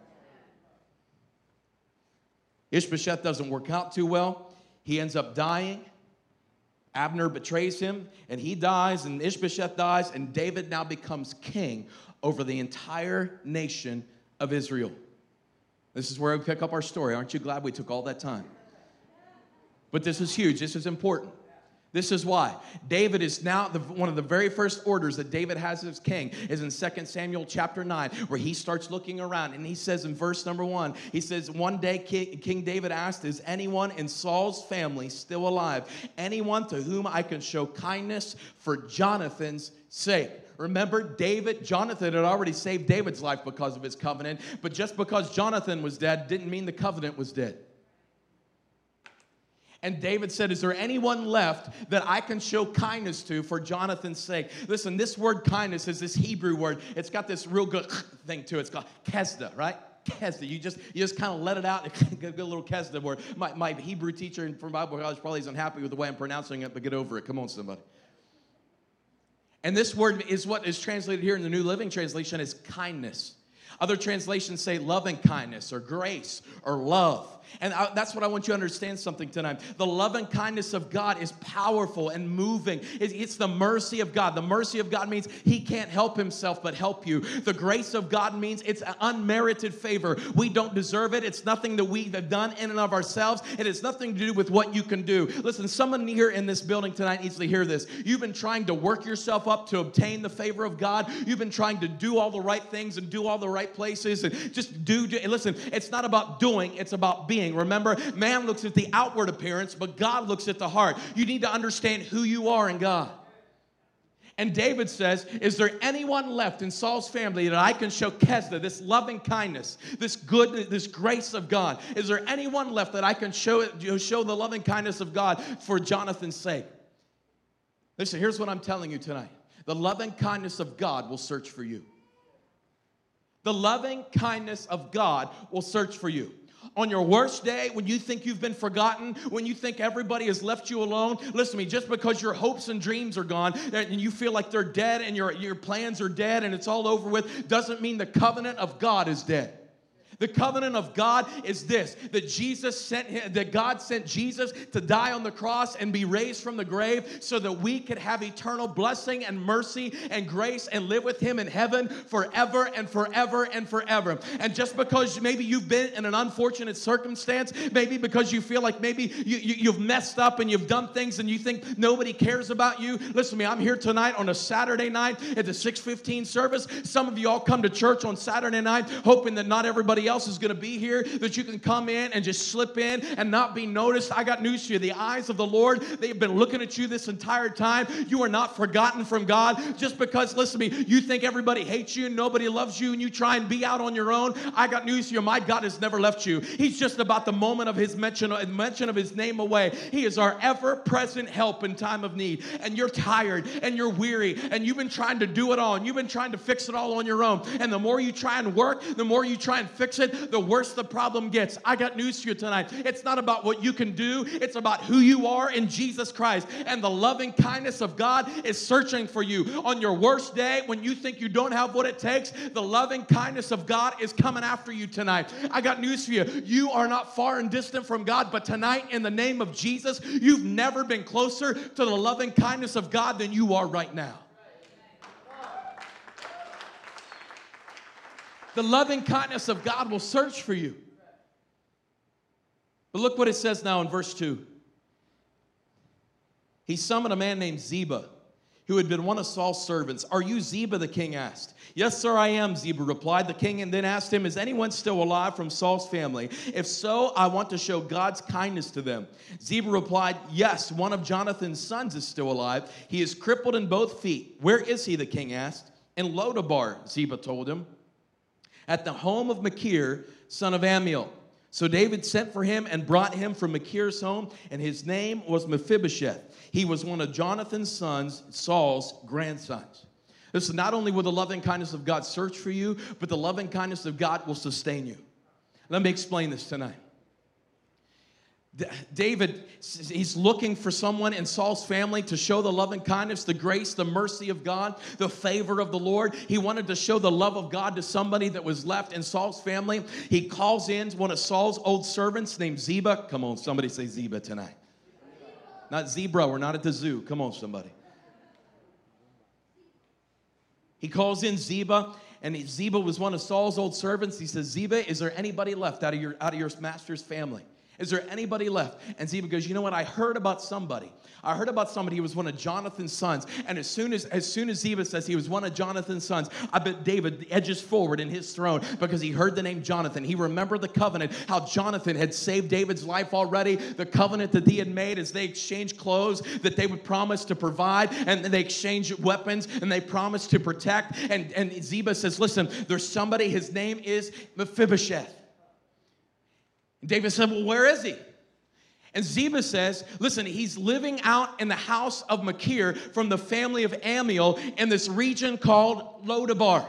Ishbosheth doesn't work out too well. He ends up dying. Abner betrays him, and he dies, and Ishbosheth dies, and David now becomes king over the entire nation of Israel. This is where we pick up our story. Aren't you glad we took all that time? But this is huge. This is important. This is why. David is now the, one of the very first orders that David has as king is in 2 Samuel chapter 9, where he starts looking around and he says in verse number one, he says, One day king, king David asked, Is anyone in Saul's family still alive? Anyone to whom I can show kindness for Jonathan's sake? Remember, David, Jonathan had already saved David's life because of his covenant, but just because Jonathan was dead didn't mean the covenant was dead. And David said, Is there anyone left that I can show kindness to for Jonathan's sake? Listen, this word kindness is this Hebrew word. It's got this real good thing to it. It's called kesda, right? Kesda. You just you just kind of let it out. Get a little kesda word. My, my Hebrew teacher from Bible college probably isn't happy with the way I'm pronouncing it, but get over it. Come on, somebody. And this word is what is translated here in the New Living Translation as kindness. Other translations say loving kindness or grace or love. And I, that's what I want you to understand something tonight. The love and kindness of God is powerful and moving. It's, it's the mercy of God. The mercy of God means He can't help Himself but help you. The grace of God means it's an unmerited favor. We don't deserve it. It's nothing that we have done in and of ourselves. It has nothing to do with what you can do. Listen, someone here in this building tonight needs to hear this. You've been trying to work yourself up to obtain the favor of God. You've been trying to do all the right things and do all the right places and just do. do listen, it's not about doing, it's about being being. Remember, man looks at the outward appearance, but God looks at the heart. You need to understand who you are in God. And David says, Is there anyone left in Saul's family that I can show Kesda, this loving kindness, this good, this grace of God? Is there anyone left that I can show, show the loving kindness of God for Jonathan's sake? Listen, here's what I'm telling you tonight the loving kindness of God will search for you. The loving kindness of God will search for you on your worst day, when you think you've been forgotten, when you think everybody has left you alone, listen to me, just because your hopes and dreams are gone and you feel like they're dead and your, your plans are dead and it's all over with, doesn't mean the covenant of God is dead. The covenant of God is this that Jesus sent him, that God sent Jesus to die on the cross and be raised from the grave so that we could have eternal blessing and mercy and grace and live with him in heaven forever and forever and forever. And just because maybe you've been in an unfortunate circumstance, maybe because you feel like maybe you, you, have messed up and you've done things and you think nobody cares about you, listen to me, I'm here tonight on a Saturday night at the 615 service. Some of you all come to church on Saturday night hoping that not everybody else else is going to be here, that you can come in and just slip in and not be noticed. I got news for you. The eyes of the Lord, they've been looking at you this entire time. You are not forgotten from God just because, listen to me, you think everybody hates you and nobody loves you and you try and be out on your own. I got news for you. My God has never left you. He's just about the moment of his mention, mention of his name away. He is our ever present help in time of need. And you're tired and you're weary and you've been trying to do it all and you've been trying to fix it all on your own. And the more you try and work, the more you try and fix fix it, the worse the problem gets. I got news for you tonight. It's not about what you can do, it's about who you are in Jesus Christ. And the loving kindness of God is searching for you. On your worst day, when you think you don't have what it takes, the loving kindness of God is coming after you tonight. I got news for you. You are not far and distant from God, but tonight, in the name of Jesus, you've never been closer to the loving kindness of God than you are right now. The loving kindness of God will search for you. But look what it says now in verse 2. He summoned a man named Ziba, who had been one of Saul's servants. Are you Ziba? The king asked. Yes, sir, I am, Ziba replied. The king and then asked him, Is anyone still alive from Saul's family? If so, I want to show God's kindness to them. Ziba replied, Yes, one of Jonathan's sons is still alive. He is crippled in both feet. Where is he? The king asked. In Lodabar, Ziba told him at the home of Machir, son of Ammiel. So David sent for him and brought him from Machir's home, and his name was Mephibosheth. He was one of Jonathan's sons, Saul's grandsons. Listen, not only will the loving kindness of God search for you, but the loving kindness of God will sustain you. Let me explain this tonight. David, he's looking for someone in Saul's family to show the love and kindness, the grace, the mercy of God, the favor of the Lord. He wanted to show the love of God to somebody that was left in Saul's family. He calls in one of Saul's old servants named Ziba. Come on, somebody say Ziba tonight. Not zebra, we're not at the zoo. Come on, somebody. He calls in Ziba, and Ziba was one of Saul's old servants. He says, Ziba, is there anybody left out of your, out of your master's family? Is there anybody left? And Ziba goes, You know what? I heard about somebody. I heard about somebody who was one of Jonathan's sons. And as soon as as soon as Ziba says he was one of Jonathan's sons, I bet David edges forward in his throne because he heard the name Jonathan. He remembered the covenant, how Jonathan had saved David's life already, the covenant that he had made as they exchanged clothes, that they would promise to provide, and they exchanged weapons and they promised to protect. And, and Ziba says, Listen, there's somebody, his name is Mephibosheth. David said, Well, where is he? And Ziba says, Listen, he's living out in the house of Machir from the family of Ammiel in this region called Lodabar.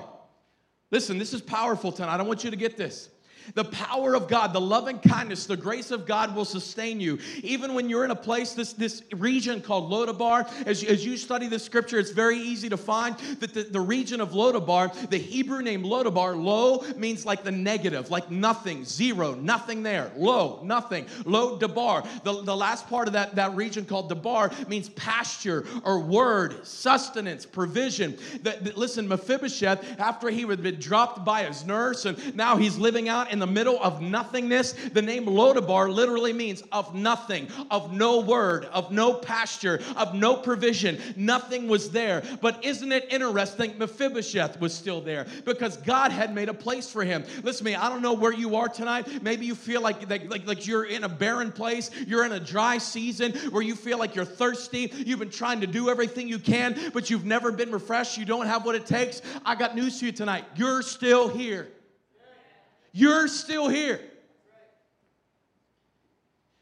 Listen, this is powerful tonight. I don't want you to get this. The power of God, the loving kindness, the grace of God will sustain you. Even when you're in a place, this, this region called Lodabar, as, as you study the scripture, it's very easy to find that the, the region of Lodabar, the Hebrew name Lodabar, lo means like the negative, like nothing, zero, nothing there. Lo, nothing. Lo Dabar. The, the last part of that, that region called Dabar means pasture or word, sustenance, provision. The, the, listen, Mephibosheth, after he had been dropped by his nurse and now he's living out in the middle of nothingness. The name Lodabar literally means of nothing, of no word, of no pasture, of no provision. Nothing was there. But isn't it interesting? Mephibosheth was still there because God had made a place for him. Listen to me, I don't know where you are tonight. Maybe you feel like, like, like, like you're in a barren place, you're in a dry season where you feel like you're thirsty. You've been trying to do everything you can, but you've never been refreshed. You don't have what it takes. I got news for you tonight. You're still here. You're still here.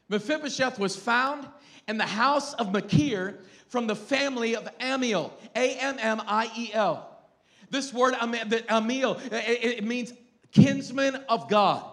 Mephibosheth was found in the house of Machir from the family of Ammiel, A M M I E L. This word, Ammiel, it means kinsman of God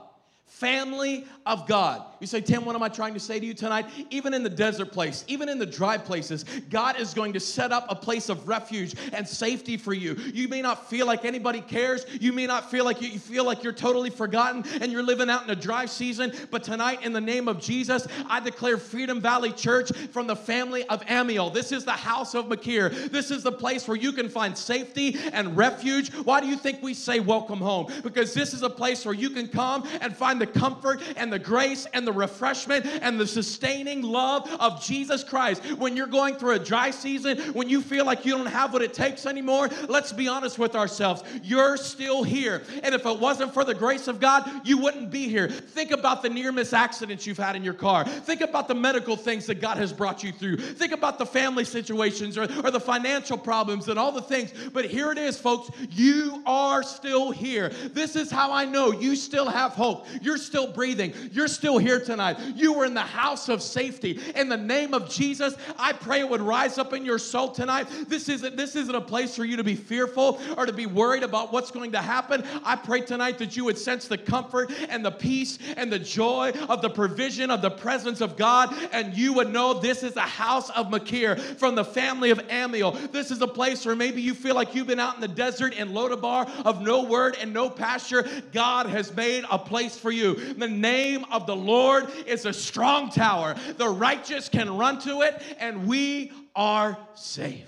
family of God. You say, Tim, what am I trying to say to you tonight? Even in the desert place, even in the dry places, God is going to set up a place of refuge and safety for you. You may not feel like anybody cares. You may not feel like you, you feel like you're totally forgotten and you're living out in a dry season. But tonight, in the name of Jesus, I declare Freedom Valley Church from the family of Ammiel. This is the house of Machir. This is the place where you can find safety and refuge. Why do you think we say welcome home? Because this is a place where you can come and find the comfort and the grace and the refreshment and the sustaining love of Jesus Christ. When you're going through a dry season, when you feel like you don't have what it takes anymore, let's be honest with ourselves. You're still here. And if it wasn't for the grace of God, you wouldn't be here. Think about the near miss accidents you've had in your car. Think about the medical things that God has brought you through. Think about the family situations or, or the financial problems and all the things. But here it is, folks. You are still here. This is how I know you still have hope. You're still breathing. You're still here tonight. You were in the house of safety. In the name of Jesus, I pray it would rise up in your soul tonight. This isn't, this isn't a place for you to be fearful or to be worried about what's going to happen. I pray tonight that you would sense the comfort and the peace and the joy of the provision of the presence of God, and you would know this is a house of Machir from the family of Ammiel. This is a place where maybe you feel like you've been out in the desert in Lodabar of no word and no pasture. God has made a place for you. The name of the Lord is a strong tower. The righteous can run to it, and we are safe.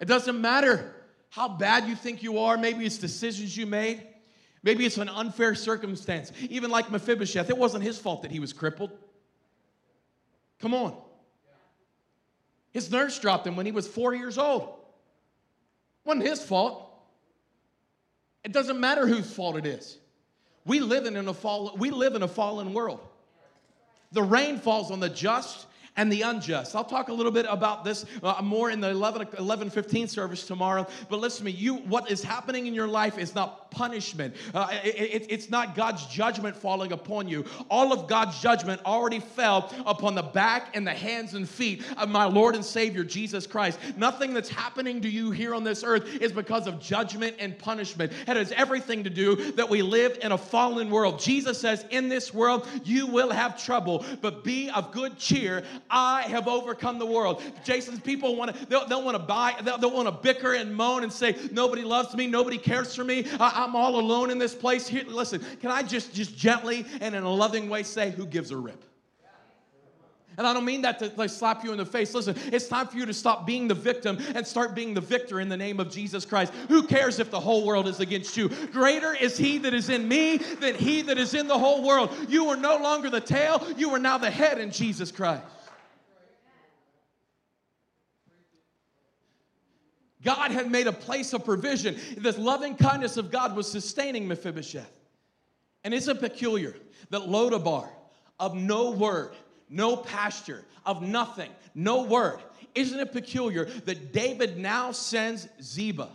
It doesn't matter how bad you think you are. Maybe it's decisions you made. Maybe it's an unfair circumstance. Even like Mephibosheth, it wasn't his fault that he was crippled. Come on. His nurse dropped him when he was four years old. Wasn't his fault. It doesn't matter whose fault it is. We live in a fall, we live in a fallen world. The rain falls on the just and the unjust. I'll talk a little bit about this uh, more in the 11, 11 15 service tomorrow. But listen to me, you, what is happening in your life is not punishment. Uh, it, it, it's not God's judgment falling upon you. All of God's judgment already fell upon the back and the hands and feet of my Lord and Savior, Jesus Christ. Nothing that's happening to you here on this earth is because of judgment and punishment. It has everything to do that we live in a fallen world. Jesus says, In this world, you will have trouble, but be of good cheer. I have overcome the world. Jason's people want to, they'll, they'll want to buy, they'll, they'll, want to bicker and moan and say, nobody loves me, nobody cares for me, I, am all alone in this place. Here, listen, can I just, just gently and in a loving way say, who gives a rip? And I don't mean that to like, slap you in the face. Listen, it's time for you to stop being the victim and start being the victor in the name of Jesus Christ. Who cares if the whole world is against you? Greater is he that is in me than he that is in the whole world. You are no longer the tail, you are now the head in Jesus Christ. God had made a place of provision. This loving kindness of God was sustaining Mephibosheth. And a peculiar that Lodabar, of no word, no pasture, of nothing, no word, isn't it peculiar that David now sends Ziba?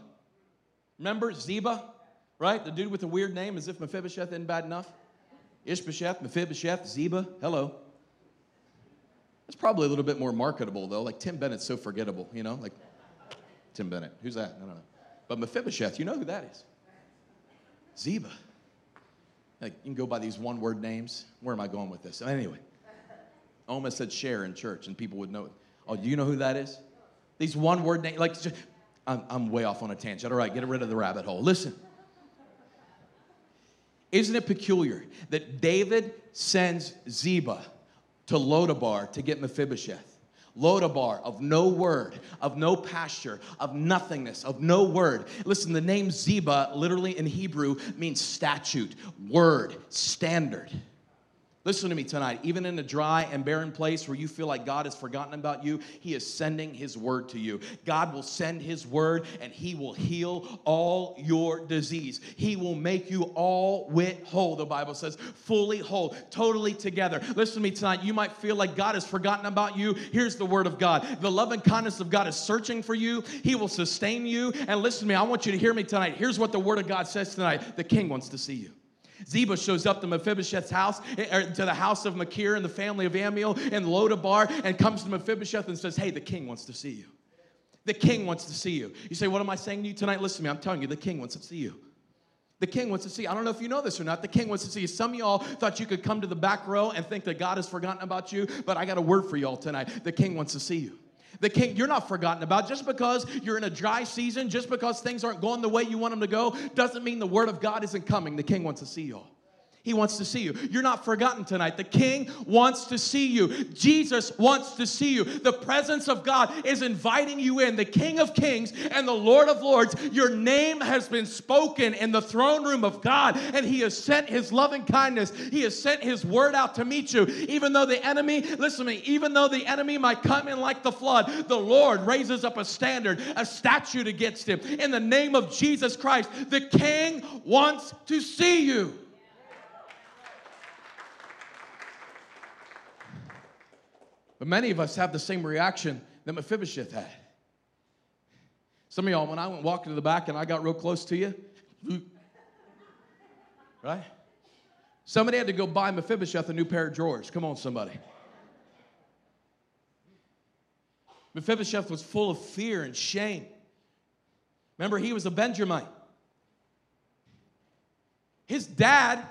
Remember Ziba, right? The dude with the weird name, as if Mephibosheth isn't bad enough. Ishbosheth, Mephibosheth, Ziba, hello. It's probably a little bit more marketable though. Like Tim Bennett's so forgettable, you know, like Tim Bennett. Who's that? I don't know. But Mephibosheth, you know who that is. Ziba. Like, you can go by these one word names. Where am I going with this? Anyway, almost said Cher in church and people would know. Oh, do you know who that is? These one word names. Like, I'm, I'm way off on a tangent. All right, get rid of the rabbit hole. Listen. Isn't it peculiar that David sends Ziba to Lodabar to get Mephibosheth? Lodabar, of no word, of no pasture, of nothingness, of no word. Listen, the name Ziba literally in Hebrew means statute, word, standard. Listen to me tonight. Even in a dry and barren place where you feel like God has forgotten about you, He is sending His word to you. God will send His word and He will heal all your disease. He will make you all wit whole, the Bible says, fully whole, totally together. Listen to me tonight. You might feel like God has forgotten about you. Here's the word of God. The love and kindness of God is searching for you, He will sustain you. And listen to me, I want you to hear me tonight. Here's what the word of God says tonight the King wants to see you. Ziba shows up to Mephibosheth's house, eh, er, to the house of Machir and the family of Ammiel and Lodabar, and comes to Mephibosheth and says, Hey, the king wants to see you. The king wants to see you. You say, What am I saying to you tonight? Listen to me. I'm telling you, the king wants to see you. The king wants to see. I don't know if you know this or not. The king wants to see you. Some of y'all thought you could come to the back row and think that God has forgotten about you, but I got a word for y'all tonight. The king wants to see you. The king, you're not forgotten about. Just because you're in a dry season, just because things aren't going the way you want them to go, doesn't mean the word of God isn't coming. The king wants to see y'all. He wants to see you. You're not forgotten tonight. The King wants to see you. Jesus wants to see you. The presence of God is inviting you in. The King of Kings and the Lord of Lords, your name has been spoken in the throne room of God, and He has sent His loving kindness. He has sent His word out to meet you. Even though the enemy, listen to me, even though the enemy might come in like the flood, the Lord raises up a standard, a statute against him. In the name of Jesus Christ, the King wants to see you. But many of us have the same reaction that Mephibosheth had. Some of y'all, when I went walking to the back and I got real close to you, right? Somebody had to go buy Mephibosheth a new pair of drawers. Come on, somebody. Mephibosheth was full of fear and shame. Remember, he was a Benjamite. His dad,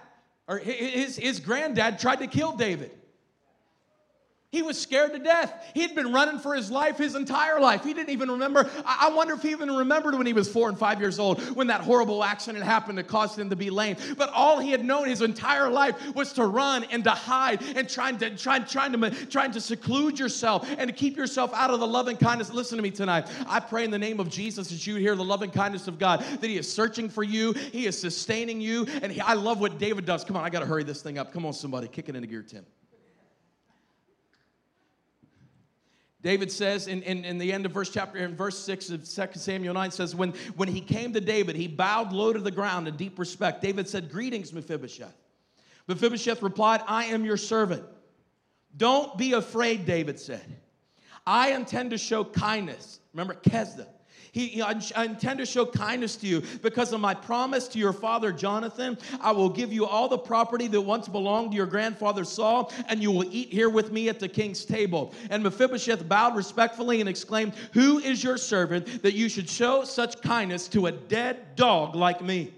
or his, his granddad, tried to kill David. He was scared to death. He'd been running for his life his entire life. He didn't even remember. I wonder if he even remembered when he was four and five years old when that horrible accident happened that caused him to be lame. But all he had known his entire life was to run and to hide and trying to trying trying to trying to seclude yourself and to keep yourself out of the loving kindness. Listen to me tonight. I pray in the name of Jesus that you hear the loving kindness of God that He is searching for you. He is sustaining you, and he, I love what David does. Come on, I got to hurry this thing up. Come on, somebody, kick it into gear, Tim. David says in, in, in, the end of verse chapter, in verse 6 of 2 Samuel 9 says, when, when he came to David, he bowed low to the ground in deep respect. David said, Greetings, Mephibosheth. Mephibosheth replied, I am your servant. Don't be afraid, David said. I intend to show kindness. Remember, Kesda. He, I, I intend to show kindness to you because of my promise to your father Jonathan. I will give you all the property that once belonged to your grandfather Saul, and you will eat here with me at the king's table. And Mephibosheth bowed respectfully and exclaimed, Who is your servant that you should show such kindness to a dead dog like me?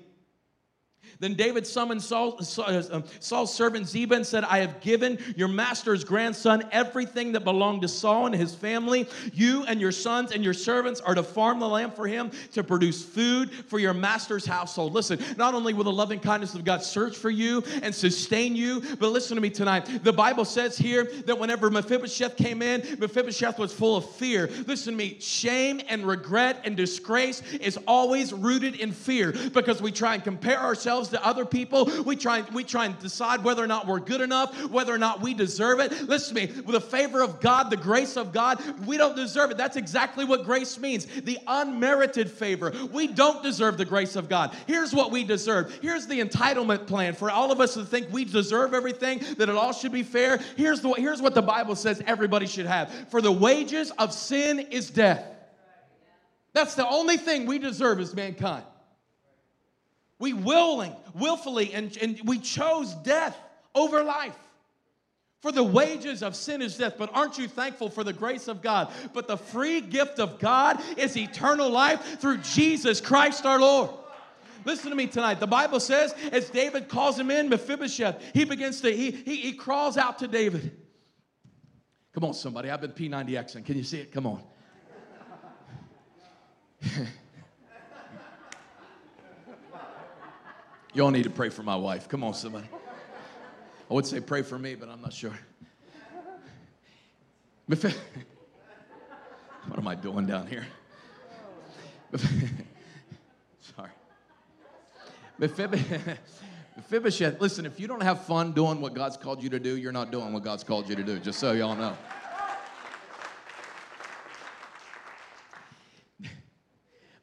Then David summoned Saul, uh, um, Saul's servant Ziba and said, I have given your master's grandson everything that belonged to Saul and his family. You and your sons and your servants are to farm the land for him to produce food for your master's household. Listen, not only will the loving kindness of God search for you and sustain you, but listen to me tonight. The Bible says here that whenever Mephibosheth came in, Mephibosheth was full of fear. Listen to me, shame and regret and disgrace is always rooted in fear because we try and compare ourselves ourselves to other people. We try, we try and decide whether or not we're good enough, whether or not we deserve it. Listen to me, with the favor of God, the grace of God, we don't deserve it. That's exactly what grace means the unmerited favor. We don't deserve the grace of God. Here's what we deserve. Here's the entitlement plan for all of us to think we deserve everything, that it all should be fair. Here's, the, here's what the Bible says everybody should have. For the wages of sin is death. That's the only thing we deserve as mankind. We willing, willfully, and, and we chose death over life. For the wages of sin is death, but aren't you thankful for the grace of God? But the free gift of God is eternal life through Jesus Christ our Lord. Listen to me tonight. The Bible says, as David calls him in, Mephibosheth, he begins to, he, he, he crawls out to David. Come on, somebody. I've been P90Xing. Can you see it? Come on. Y'all need to pray for my wife. Come on, somebody. I would say pray for me, but I'm not sure. what am I doing down here? Sorry. Mephibosheth, listen, if you don't have fun doing what God's called you to do, you're not doing what God's called you to do, just so y'all know.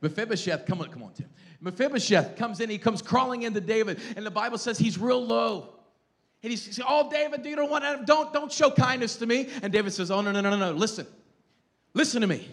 Mephibosheth, come on, come on, Tim. Mephibosheth comes in, he comes crawling into David, and the Bible says he's real low. And he says, Oh, David, you don't want to, don't, don't show kindness to me. And David says, Oh, no, no, no, no, no. Listen. Listen to me.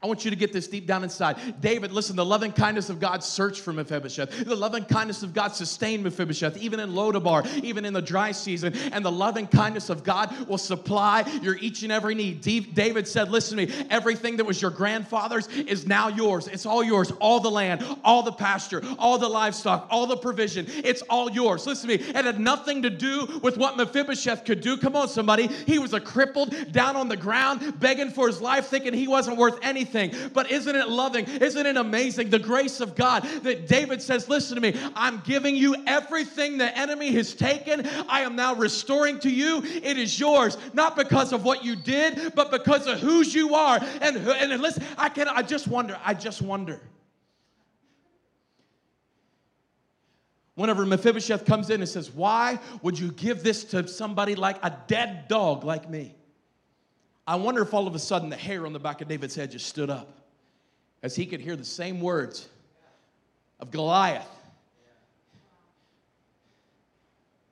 I want you to get this deep down inside. David, listen, the loving kindness of God searched for Mephibosheth. The loving kindness of God sustained Mephibosheth, even in Lodabar, even in the dry season. And the loving kindness of God will supply your each and every need. David said, Listen to me, everything that was your grandfather's is now yours. It's all yours. All the land, all the pasture, all the livestock, all the provision. It's all yours. Listen to me, it had nothing to do with what Mephibosheth could do. Come on, somebody. He was a crippled, down on the ground, begging for his life, thinking he wasn't worth anything anything. But isn't it loving? Isn't it amazing? The grace of God that David says, Listen to me, I'm giving you everything the enemy has taken. I am now restoring to you. It is yours, not because of what you did, but because of whose you are. And, and listen, I can I just wonder, I just wonder. Whenever Mephibosheth comes in and says, Why would you give this to somebody like a dead dog like me? I wonder if all of a sudden the hair on the back of David's head just stood up as he could hear the same words of Goliath.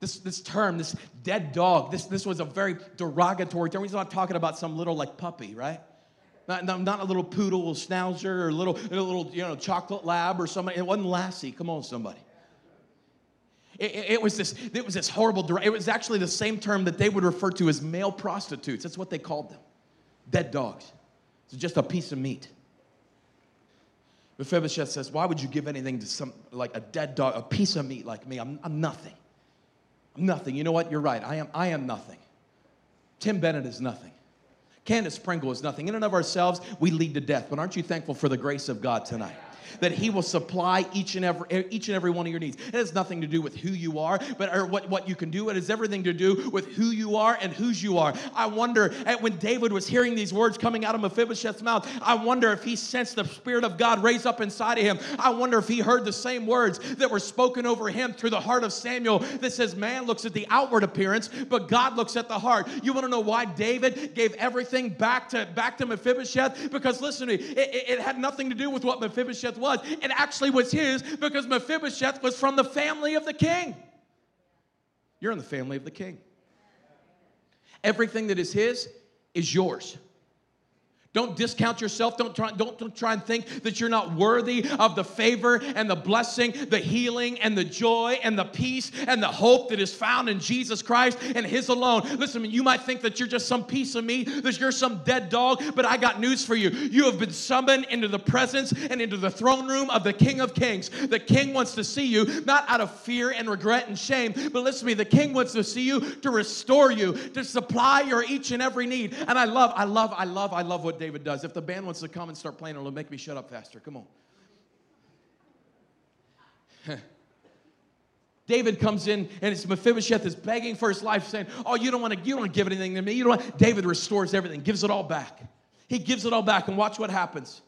This, this term, this dead dog, this, this was a very derogatory term. He's not talking about some little like puppy, right? Not, not, not a little poodle, or schnauzer, or a little, a little you know, chocolate lab or somebody. It wasn't Lassie. Come on, somebody. It, it- it was this, it was this horrible, it was actually the same term that they would refer to as male prostitutes. That's what they called them. Dead dogs. It's just a piece of meat. Mephibosheth says, Why would you give anything to some, like a dead dog, a piece of meat like me? I'm, I'm nothing. I'm nothing. You know what? You're right. I am, I am nothing. Tim Bennett is nothing. Candace Pringle is nothing. In and of ourselves, we lead to death. But aren't you thankful for the grace of God tonight? That He will supply each and every each and every one of your needs. It has nothing to do with who you are, but or what, what you can do. It has everything to do with who you are and whose you are. I wonder at when David was hearing these words coming out of Mephibosheth's mouth, I wonder if he sensed the Spirit of God raise up inside of him. I wonder if he heard the same words that were spoken over him through the heart of Samuel that says, Man looks at the outward appearance, but God looks at the heart. You want to know why David gave everything back to back to Mephibosheth? Because listen to me, it, it- it had nothing to do with what Mephibosheth was. It actually was his because Mephibosheth was from the family of the king. You're in the family of the king. Everything that is his is yours. Don't discount yourself. Don't try, don't, don't try and think that you're not worthy of the favor and the blessing, the healing and the joy and the peace and the hope that is found in Jesus Christ and His alone. Listen, you might think that you're just some piece of meat, that you're some dead dog, but I got news for you. You have been summoned into the presence and into the throne room of the King of Kings. The King wants to see you, not out of fear and regret and shame, but listen to me, the King wants to see you to restore you, to supply your each and every need. And I love, I love, I love, I love what David does. If the band wants to come and start playing, it'll make me shut up faster. Come on. David comes in and it's Mephibosheth is begging for his life, saying, "Oh, you don't want to, you don't give anything to me. You don't." Want, David restores everything, gives it all back. He gives it all back, and watch what happens.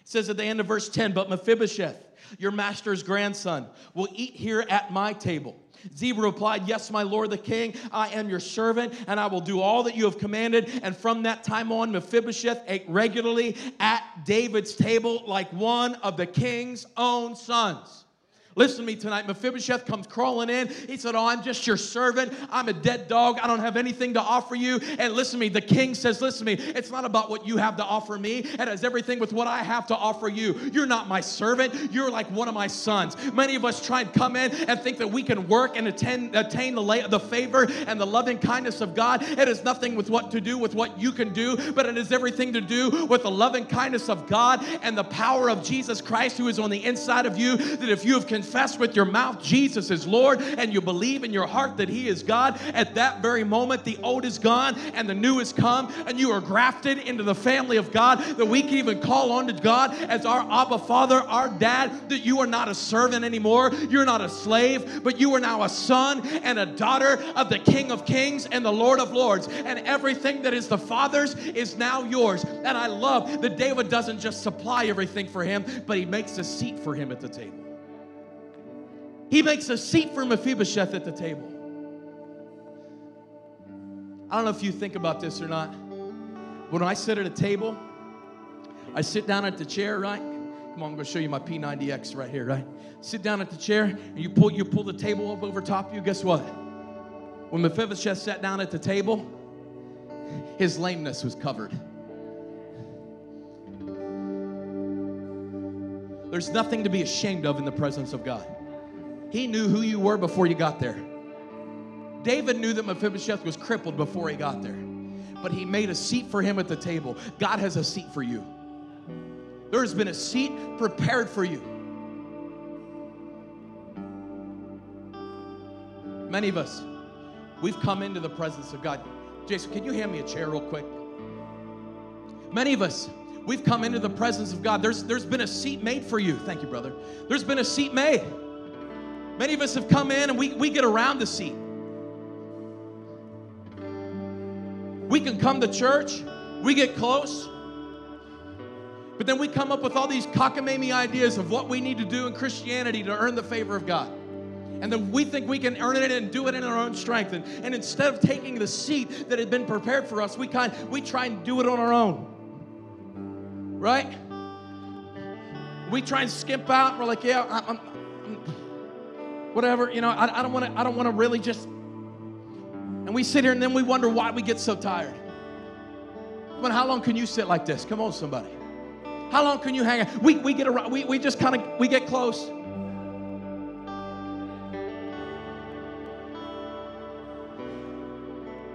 It says at the end of verse 10, "But Mephibosheth, your master's grandson, will eat here at my table." Ziba replied, Yes, my lord the king, I am your servant, and I will do all that you have commanded. And from that time on, Mephibosheth ate regularly at David's table like one of the king's own sons. Listen to me tonight. Mephibosheth comes crawling in. He said, Oh, I'm just your servant. I'm a dead dog. I don't have anything to offer you. And listen to me. The king says, Listen to me. It's not about what you have to offer me. It has everything with what I have to offer you. You're not my servant. You're like one of my sons. Many of us try and come in and think that we can work and attain, attain the, the favor and the loving kindness of God. It has nothing with what to do with what you can do, but it has everything to do with the loving kindness of God and the power of Jesus Christ who is on the inside of you. That if you have confessed with your mouth Jesus is Lord and you believe in your heart that He is God, at that very moment the old is gone and the new has come, and you are grafted into the family of God. That we can even call on to God as our Abba Father, our dad, that you are not a servant anymore, you're not a slave, but you are now a son and a daughter of the King of Kings and the Lord of Lords. And everything that is the Father's is now yours. And I love that David doesn't just supply everything for him, but he makes a seat for him at the table. He makes a seat for Mephibosheth at the table. I don't know if you think about this or not. When I sit at a table, I sit down at the chair, right? Come on, I'm going to show you my P90X right here, right? Sit down at the chair, and you pull you pull the table up over top of you. Guess what? When Mephibosheth sat down at the table, his lameness was covered. There's nothing to be ashamed of in the presence of God. He knew who you were before you got there. David knew that Mephibosheth was crippled before he got there, but he made a seat for him at the table. God has a seat for you. There has been a seat prepared for you. Many of us, we've come into the presence of God. Jason, can you hand me a chair real quick? Many of us, we've come into the presence of God. There's, there's been a seat made for you. Thank you, brother. There's been a seat made. Many of us have come in and we, we get around the seat. We can come to church, we get close, but then we come up with all these cockamamie ideas of what we need to do in Christianity to earn the favor of God. And then we think we can earn it and do it in our own strength. And, and instead of taking the seat that had been prepared for us, we kind we try and do it on our own. Right? We try and skimp out. We're like, yeah, I'm, I'm, I'm whatever, you know, I, I don't want to, I don't want to really just. And we sit here and then we wonder why we get so tired. Come on, how long can you sit like this? Come on, somebody. How long can you hang out? We, we get around, we, we just kind of, we get close.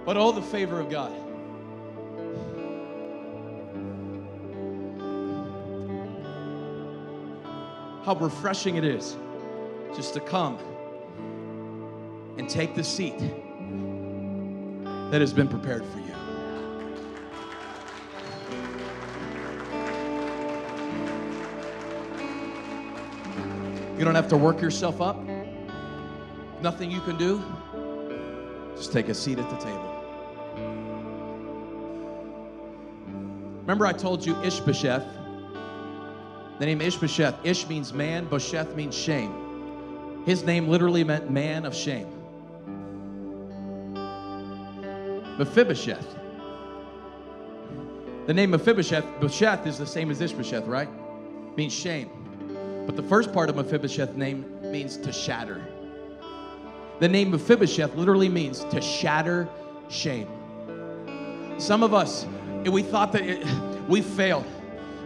But all the favor of God. How refreshing it is just to come and take the seat that has been prepared for you. You don't have to work yourself up. Nothing you can do. Just take a seat at the table. Remember, I told you Ishbosheth. The name Ishbosheth. Ish means man, Bosheth means shame. His name literally meant man of shame. Mephibosheth. The name Mephibosheth, Bosheth is the same as Ishbosheth, right? Means shame. But the first part of Mephibosheth's name means to shatter. The name Mephibosheth literally means to shatter shame. Some of us, we thought that it, we failed.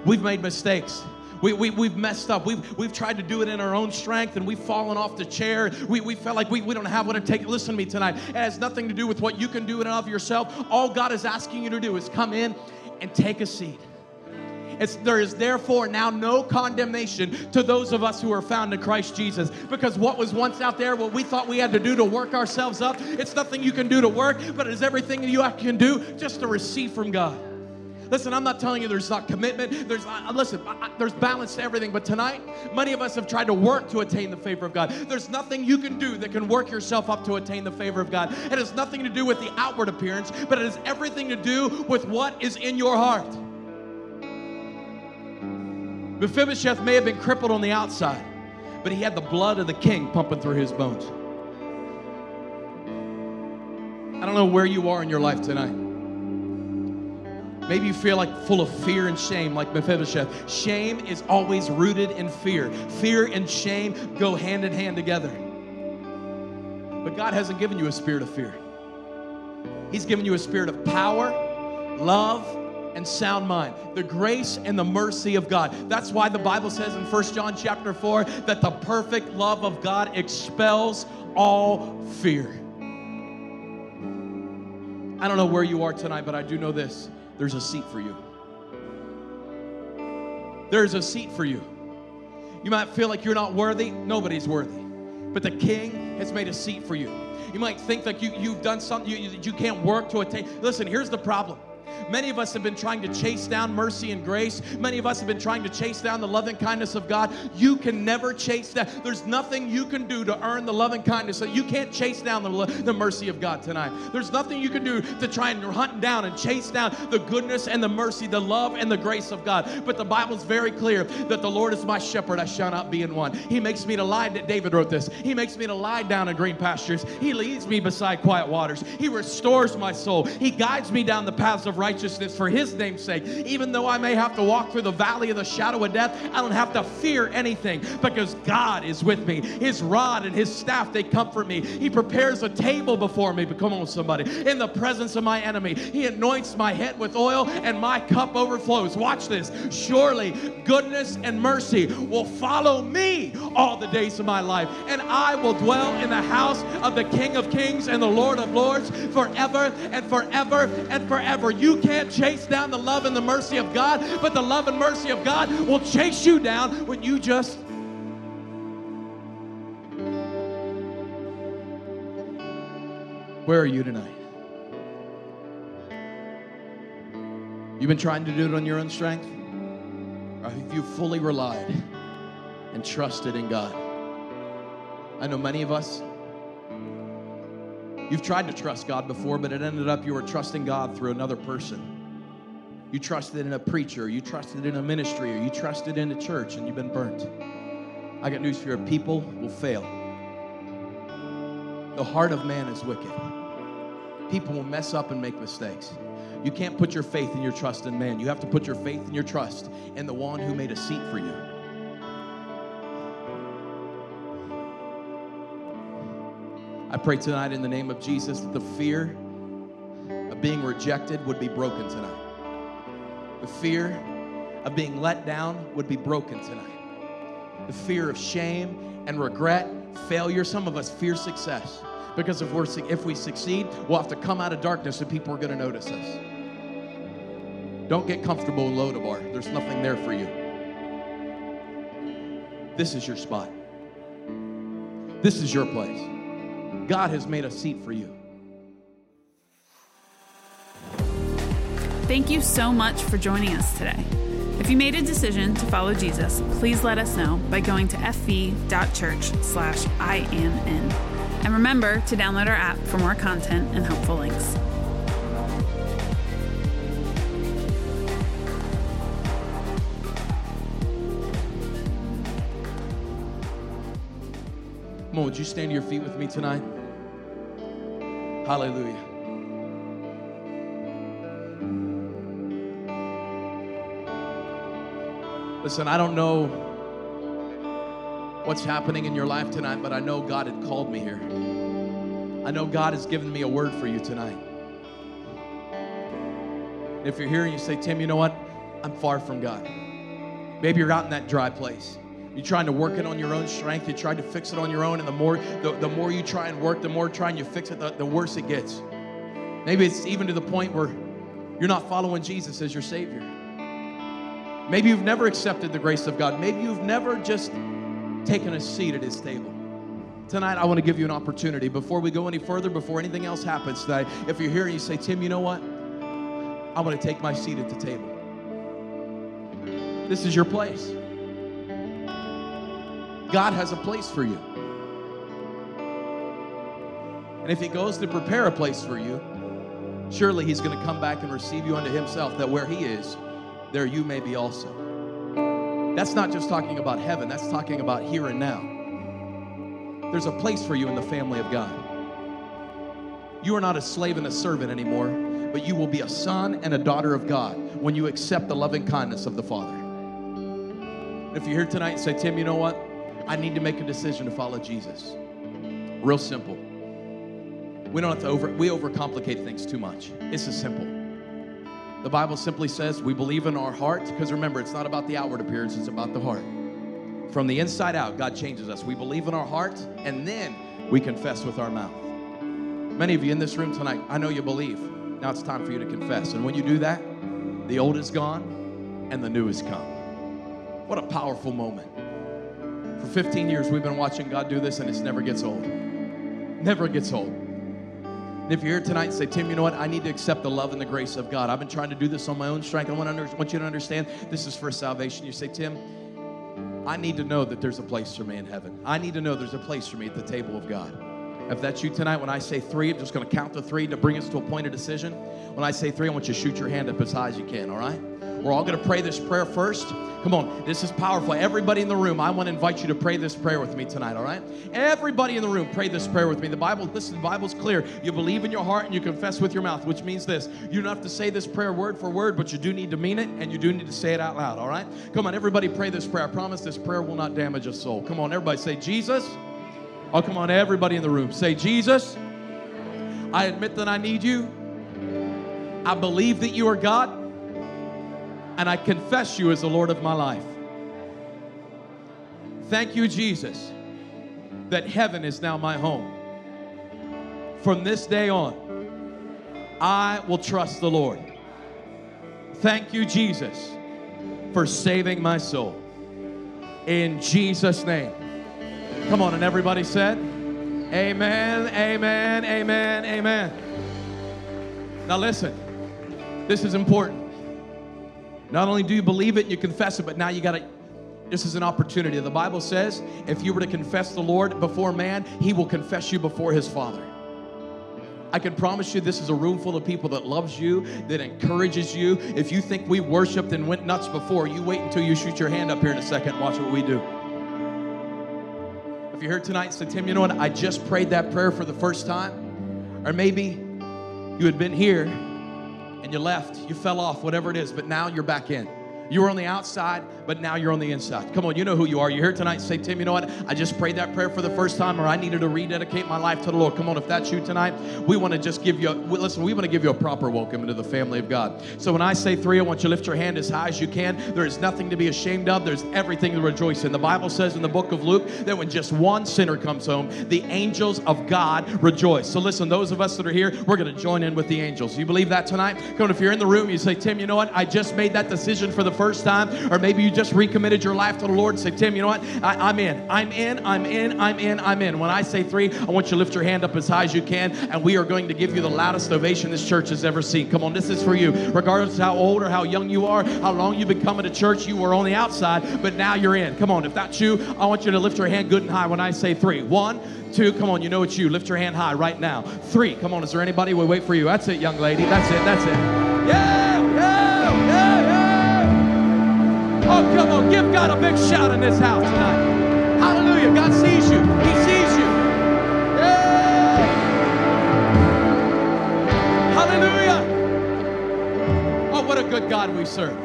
We've made mistakes. We, we, we've messed up. We've, we've tried to do it in our own strength and we've fallen off the chair. We, we felt like we, we don't have what it takes. Listen to me tonight. It has nothing to do with what you can do in and of yourself. All God is asking you to do is come in and take a seat. It's, there is therefore now no condemnation to those of us who are found in Christ Jesus. Because what was once out there, what we thought we had to do to work ourselves up, it's nothing you can do to work, but it is everything you can do just to receive from God. Listen, I'm not telling you there's not commitment. There's uh, listen, I, there's balance to everything. But tonight, many of us have tried to work to attain the favor of God. There's nothing you can do that can work yourself up to attain the favor of God. It has nothing to do with the outward appearance, but it has everything to do with what is in your heart. Mephibosheth may have been crippled on the outside, but he had the blood of the king pumping through his bones. I don't know where you are in your life tonight. Maybe you feel like full of fear and shame, like Mephibosheth. Shame is always rooted in fear. Fear and shame go hand in hand together. But God hasn't given you a spirit of fear, He's given you a spirit of power, love, and sound mind the grace and the mercy of god that's why the bible says in First john chapter 4 that the perfect love of god expels all fear i don't know where you are tonight but i do know this there's a seat for you. There's a seat for you. You might feel like you're not worthy. Nobody's worthy. But the king has made a seat for you. You might think that you, you've done something you, you, you can't work to attain. Listen here's the problem Many of us have been trying to chase down mercy and grace. Many of us have been trying to chase down the loving kindness of God. You can never chase that. There's nothing you can do to earn the loving kindness. You can't chase down the, the mercy of God tonight. There's nothing you can do to try and hunt down and chase down the goodness and the mercy, the love and the grace of God. But the Bible's very clear that the Lord is my shepherd, I shall not be in want. He makes me to lie, David wrote this. He makes me to lie down in green pastures. He leads me beside quiet waters. He restores my soul. He guides me down the paths of righteousness righteousness for his name's sake. Even though I may have to walk through the valley of the shadow of death, I don't have to fear anything because God is with me. His rod and his staff, they comfort me. He prepares a table before me, but come on, somebody, in the presence of my enemy. He anoints my head with oil and my cup overflows. Watch this. Surely goodness and mercy will follow me all the days of my life, and I will dwell in the house of the King of Kings and the Lord of Lords forever and forever and forever. You can't chase down the love and the mercy of God, but the love and mercy of God will chase you down when you just Where are you tonight? You've been trying to do it on your own strength? Or have you fully relied and trusted in God? I know many of us You've tried to trust God before, but it ended up you were trusting God through another person. You trusted in a preacher, you trusted in a ministry, or you trusted in a church, and you've been burnt. I got news for you people will fail. The heart of man is wicked. People will mess up and make mistakes. You can't put your faith and your trust in man. You have to put your faith and your trust in the one who made a seat for you. I pray tonight in the name of Jesus that the fear of being rejected would be broken tonight. The fear of being let down would be broken tonight. The fear of shame and regret, failure. Some of us fear success Because if, we're, if we succeed, we'll have to come out of darkness and people are going to notice us. Don't get comfortable in Lodabar. There's nothing there for you. This is your spot. This is your place. God has made a seat for you. Thank you so much for joining us today. If you made a decision to follow Jesus, please let us know by going to fv.church slash IAMN. And remember to download our app for more content and helpful links. Would you stand to your feet with me tonight? Hallelujah. Listen, I don't know what's happening in your life tonight, but I know God had called me here. I know God has given me a word for you tonight. If you're here and you say, Tim, you know what? I'm far from God. Maybe you're out in that dry place. You're trying to work it on your own strength. You tried to fix it on your own, and the more the, the more you try and work, the more trying you fix it, the, the worse it gets. Maybe it's even to the point where you're not following Jesus as your Savior. Maybe you've never accepted the grace of God. Maybe you've never just taken a seat at His table. Tonight, I want to give you an opportunity. Before we go any further, before anything else happens tonight, if you're here and you say, Tim, you know what? I want to take my seat at the table. This is your place. God has a place for you. And if He goes to prepare a place for you, surely He's going to come back and receive you unto Himself, that where He is, there you may be also. That's not just talking about heaven, that's talking about here and now. There's a place for you in the family of God. You are not a slave and a servant anymore, but you will be a son and a daughter of God when you accept the loving kindness of the Father. If you're here tonight and say, Tim, you know what? I need to make a decision to follow Jesus. Real simple. We don't have to over we overcomplicate things too much. It's as simple. The Bible simply says we believe in our heart, because remember, it's not about the outward appearance, it's about the heart. From the inside out, God changes us. We believe in our heart, and then we confess with our mouth. Many of you in this room tonight, I know you believe. Now it's time for you to confess. And when you do that, the old is gone and the new has come. What a powerful moment. For 15 years, we've been watching God do this, and it never gets old. Never gets old. And if you're here tonight and say, Tim, you know what? I need to accept the love and the grace of God. I've been trying to do this on my own strength. I want, under, want you to understand this is for salvation. You say, Tim, I need to know that there's a place for me in heaven. I need to know there's a place for me at the table of God. If that's you tonight, when I say three, I'm just going to count to three to bring us to a point of decision. When I say three, I want you to shoot your hand up as high as you can, all right? We're all going to pray this prayer first. Come on, this is powerful. Everybody in the room, I want to invite you to pray this prayer with me tonight, all right? Everybody in the room, pray this prayer with me. The Bible, listen, the Bible's clear. You believe in your heart and you confess with your mouth, which means this. You don't have to say this prayer word for word, but you do need to mean it and you do need to say it out loud, all right? Come on, everybody pray this prayer. I promise this prayer will not damage a soul. Come on, everybody say, Jesus. Oh, come on, everybody in the room. Say, Jesus, I admit that I need you. I believe that you are God and I confess you as the Lord of my life. Thank you, Jesus, that heaven is now my home. From this day on, I will trust the Lord. Thank you, Jesus, for saving my soul. In Jesus' name. Come on, and everybody said, Amen, amen, amen, amen. Now listen, this is important. Not only do you believe it, you confess it, but now you got to. This is an opportunity. The Bible says if you were to confess the Lord before man, he will confess you before his Father. I can promise you this is a room full of people that loves you, that encourages you. If you think we worshiped and went nuts before, you wait until you shoot your hand up here in a second. Watch what we do. If you're here tonight and say, Tim, you know what? I just prayed that prayer for the first time. Or maybe you had been here and you left, you fell off, whatever it is, but now you're back in. You were on the outside, but now you're on the inside. Come on, you know who you are. You're here tonight. Say, Tim, you know what? I just prayed that prayer for the first time, or I needed to rededicate my life to the Lord. Come on, if that's you tonight, we want to just give you, a, listen, we want to give you a proper welcome into the family of God. So when I say three, I want you to lift your hand as high as you can. There is nothing to be ashamed of, there's everything to rejoice in. The Bible says in the book of Luke that when just one sinner comes home, the angels of God rejoice. So listen, those of us that are here, we're going to join in with the angels. You believe that tonight? Come on, if you're in the room, you say, Tim, you know what? I just made that decision for the first time, or maybe you just recommitted your life to the Lord and say, Tim, you know what? I, am in. I'm in. I'm in. I'm in. I'm in. When I say three, I want you to lift your hand up as high as you can, and we are going to give you the loudest ovation this church has ever seen. Come on, this is for you. Regardless of how old or how young you are, how long you've been coming to church, you were on the outside, but now you're in. Come on, if that's you, I want you to lift your hand good and high when I say three. One, two, come on, you know it's you. Lift your hand high right now. Three, come on, is there anybody? We wait for you. That's it, young lady. That's it. That's it. Yeah, yeah, give God a big shout in this house tonight. Hallelujah. God sees you. He sees you. Hallelujah. Oh, what a good God we serve.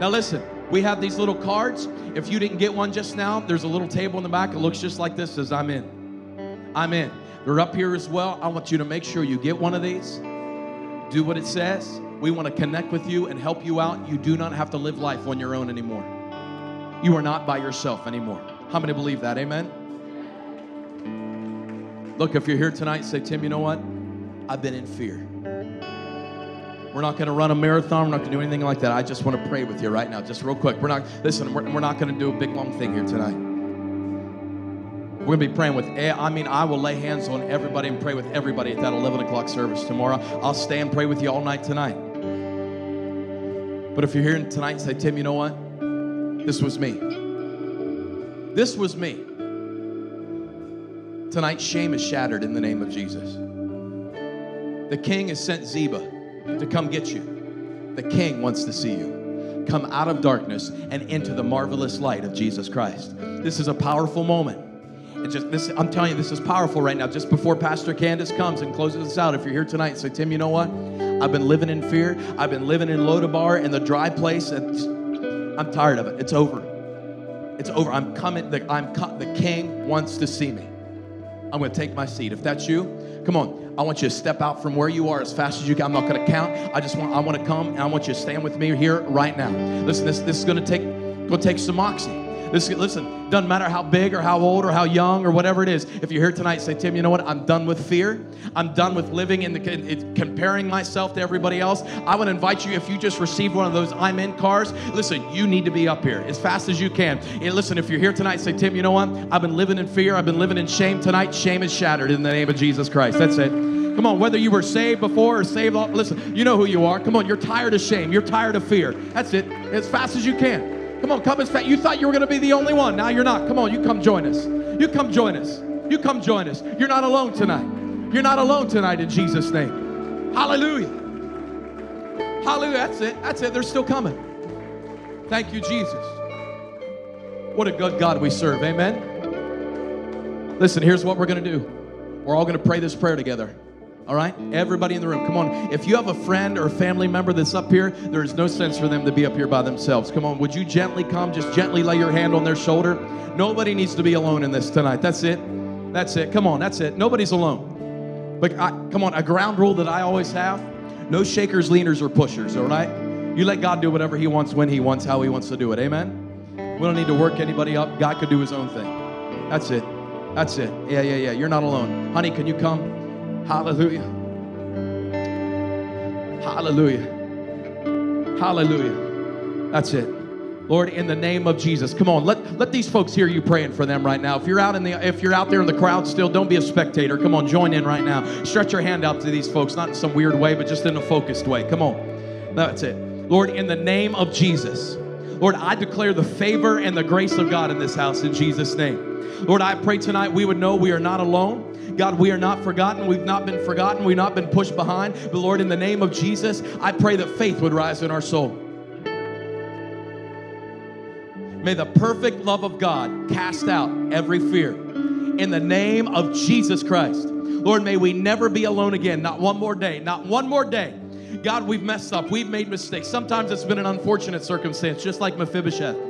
Now listen, we have these little cards. If you didn't get one just now, there's a little table in the back. It looks just like this. Says I'm in. I'm in. They're up here as well. I want you to make sure you get one of these. Do what it says. We want to connect with you and help you out. You do not have to live life on your own anymore. You are not by yourself anymore. How many believe that? Amen? Look, if you're here tonight, say, Tim, you know what? I've been in fear. We're not going to run a marathon. We're not going to do anything like that. I just want to pray with you right now, just real quick. We're not, listen, we're, we're not going to do a big long thing here tonight. We're going to be praying with, I mean, I will lay hands on everybody and pray with everybody at that 11 o'clock service tomorrow. I'll stay and pray with you all night tonight. But if you're here tonight say, Tim, you know what? This was me. This was me. Tonight, shame is shattered in the name of Jesus. The king has sent Ziba to come get you. The king wants to see you. Come out of darkness and into the marvelous light of Jesus Christ. This is a powerful moment. And just this, I'm telling you, this is powerful right now. Just before Pastor Candace comes and closes us out, if you're here tonight, say, Tim, you know what? I've been living in fear. I've been living in Lodebar in the dry place. And I'm tired of it. It's over. It's over. I'm coming. The, I'm the King wants to see me. I'm going to take my seat. If that's you, come on. I want you to step out from where you are as fast as you can. I'm not going to count. I just want. I want to come and I want you to stand with me here right now. Listen, this this is going to take. Going to take some moxie. This, listen, doesn't matter how big or how old or how young or whatever it is. If you're here tonight, say, Tim, you know what? I'm done with fear. I'm done with living in the in, comparing myself to everybody else. I to invite you. If you just received one of those I'm in cars, listen, you need to be up here as fast as you can. And listen, if you're here tonight, say, Tim, you know what? I've been living in fear. I've been living in shame tonight. Shame is shattered in the name of Jesus Christ. That's it. Come on, whether you were saved before or saved, listen, you know who you are. Come on, you're tired of shame. You're tired of fear. That's it. As fast as you can. Come on, come as fast. You thought you were going to be the only one. Now you're not. Come on, you come join us. You come join us. You come join us. You're not alone tonight. You're not alone tonight in Jesus' name. Hallelujah. Hallelujah. That's it. That's it. They're still coming. Thank you, Jesus. What a good God we serve. Amen. Listen, here's what we're going to do. We're all going to pray this prayer together. All right? Everybody in the room, come on. If you have a friend or a family member that's up here, there is no sense for them to be up here by themselves. Come on, would you gently come? Just gently lay your hand on their shoulder. Nobody needs to be alone in this tonight. That's it. That's it. Come on, that's it. Nobody's alone. But I, come on, a ground rule that I always have no shakers, leaners, or pushers, all right? You let God do whatever He wants, when He wants, how He wants to do it. Amen? We don't need to work anybody up. God could do His own thing. That's it. That's it. Yeah, yeah, yeah. You're not alone. Honey, can you come? Hallelujah. Hallelujah. Hallelujah. That's it. Lord, in the name of Jesus. Come on, let, let these folks hear you praying for them right now. If you're out in the if you're out there in the crowd still, don't be a spectator. Come on, join in right now. Stretch your hand out to these folks, not in some weird way, but just in a focused way. Come on. That's it. Lord, in the name of Jesus. Lord, I declare the favor and the grace of God in this house in Jesus' name. Lord, I pray tonight we would know we are not alone. God, we are not forgotten. We've not been forgotten. We've not been pushed behind. But Lord, in the name of Jesus, I pray that faith would rise in our soul. May the perfect love of God cast out every fear. In the name of Jesus Christ. Lord, may we never be alone again. Not one more day. Not one more day. God, we've messed up. We've made mistakes. Sometimes it's been an unfortunate circumstance, just like Mephibosheth.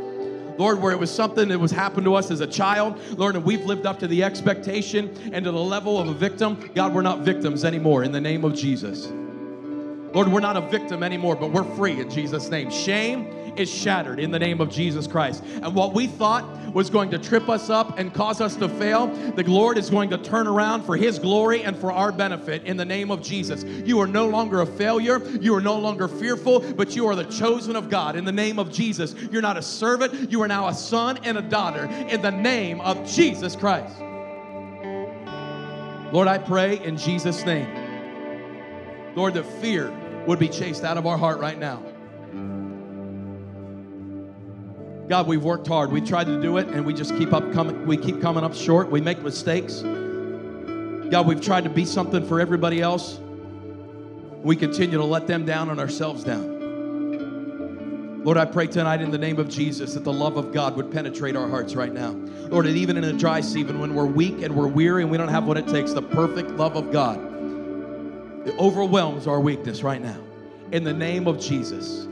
Lord, where it was something that was happened to us as a child, Lord, and we've lived up to the expectation and to the level of a victim. God, we're not victims anymore in the name of Jesus. Lord, we're not a victim anymore, but we're free in Jesus' name. Shame is shattered in the name of Jesus Christ. And what we thought was going to trip us up and cause us to fail, the Lord is going to turn around for His glory and for our benefit in the name of Jesus. You are no longer a failure. You are no longer fearful, but you are the chosen of God in the name of Jesus. You're not a servant. You are now a son and a daughter in the name of Jesus Christ. Lord, I pray in Jesus' name, Lord, that fear would be chased out of our heart right now. God, we've worked hard. We tried to do it and we just keep up coming we keep coming up short. We make mistakes. God, we've tried to be something for everybody else. We continue to let them down and ourselves down. Lord, I pray tonight in the name of Jesus that the love of God would penetrate our hearts right now. Lord, even in a dry season when we're weak and we're weary and we don't have what it takes, the perfect love of God it overwhelms our weakness right now. In the name of Jesus.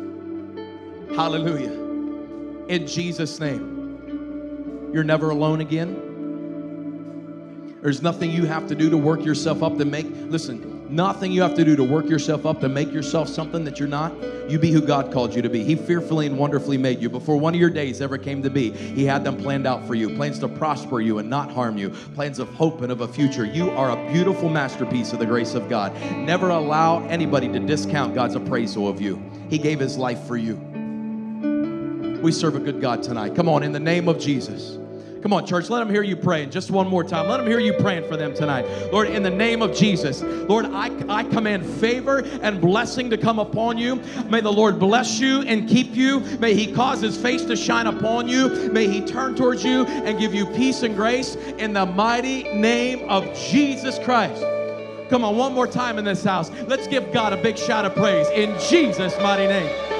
Hallelujah in Jesus' name. You're never alone again. There's nothing you have to do to work yourself up to make, listen, nothing you have to do to work yourself up to make yourself something that you're not. You be who God called you to be. He fearfully and wonderfully made you. Before one of your days ever came to be, He had them planned out for you plans to prosper you and not harm you, plans of hope and of a future. You are a beautiful masterpiece of the grace of God. Never allow anybody to discount God's appraisal of you. He gave His life for you. We serve a good God tonight. Come on, in the name of Jesus. Come on, church, let them hear you praying just one more time. Let them hear you praying for them tonight. Lord, in the name of Jesus, Lord, I, I command favor and blessing to come upon you. May the Lord bless you and keep you. May He cause His face to shine upon you. May He turn towards you and give you peace and grace in the mighty name of Jesus Christ. Come on, one more time in this house. Let's give God a big shout of praise in Jesus' mighty name.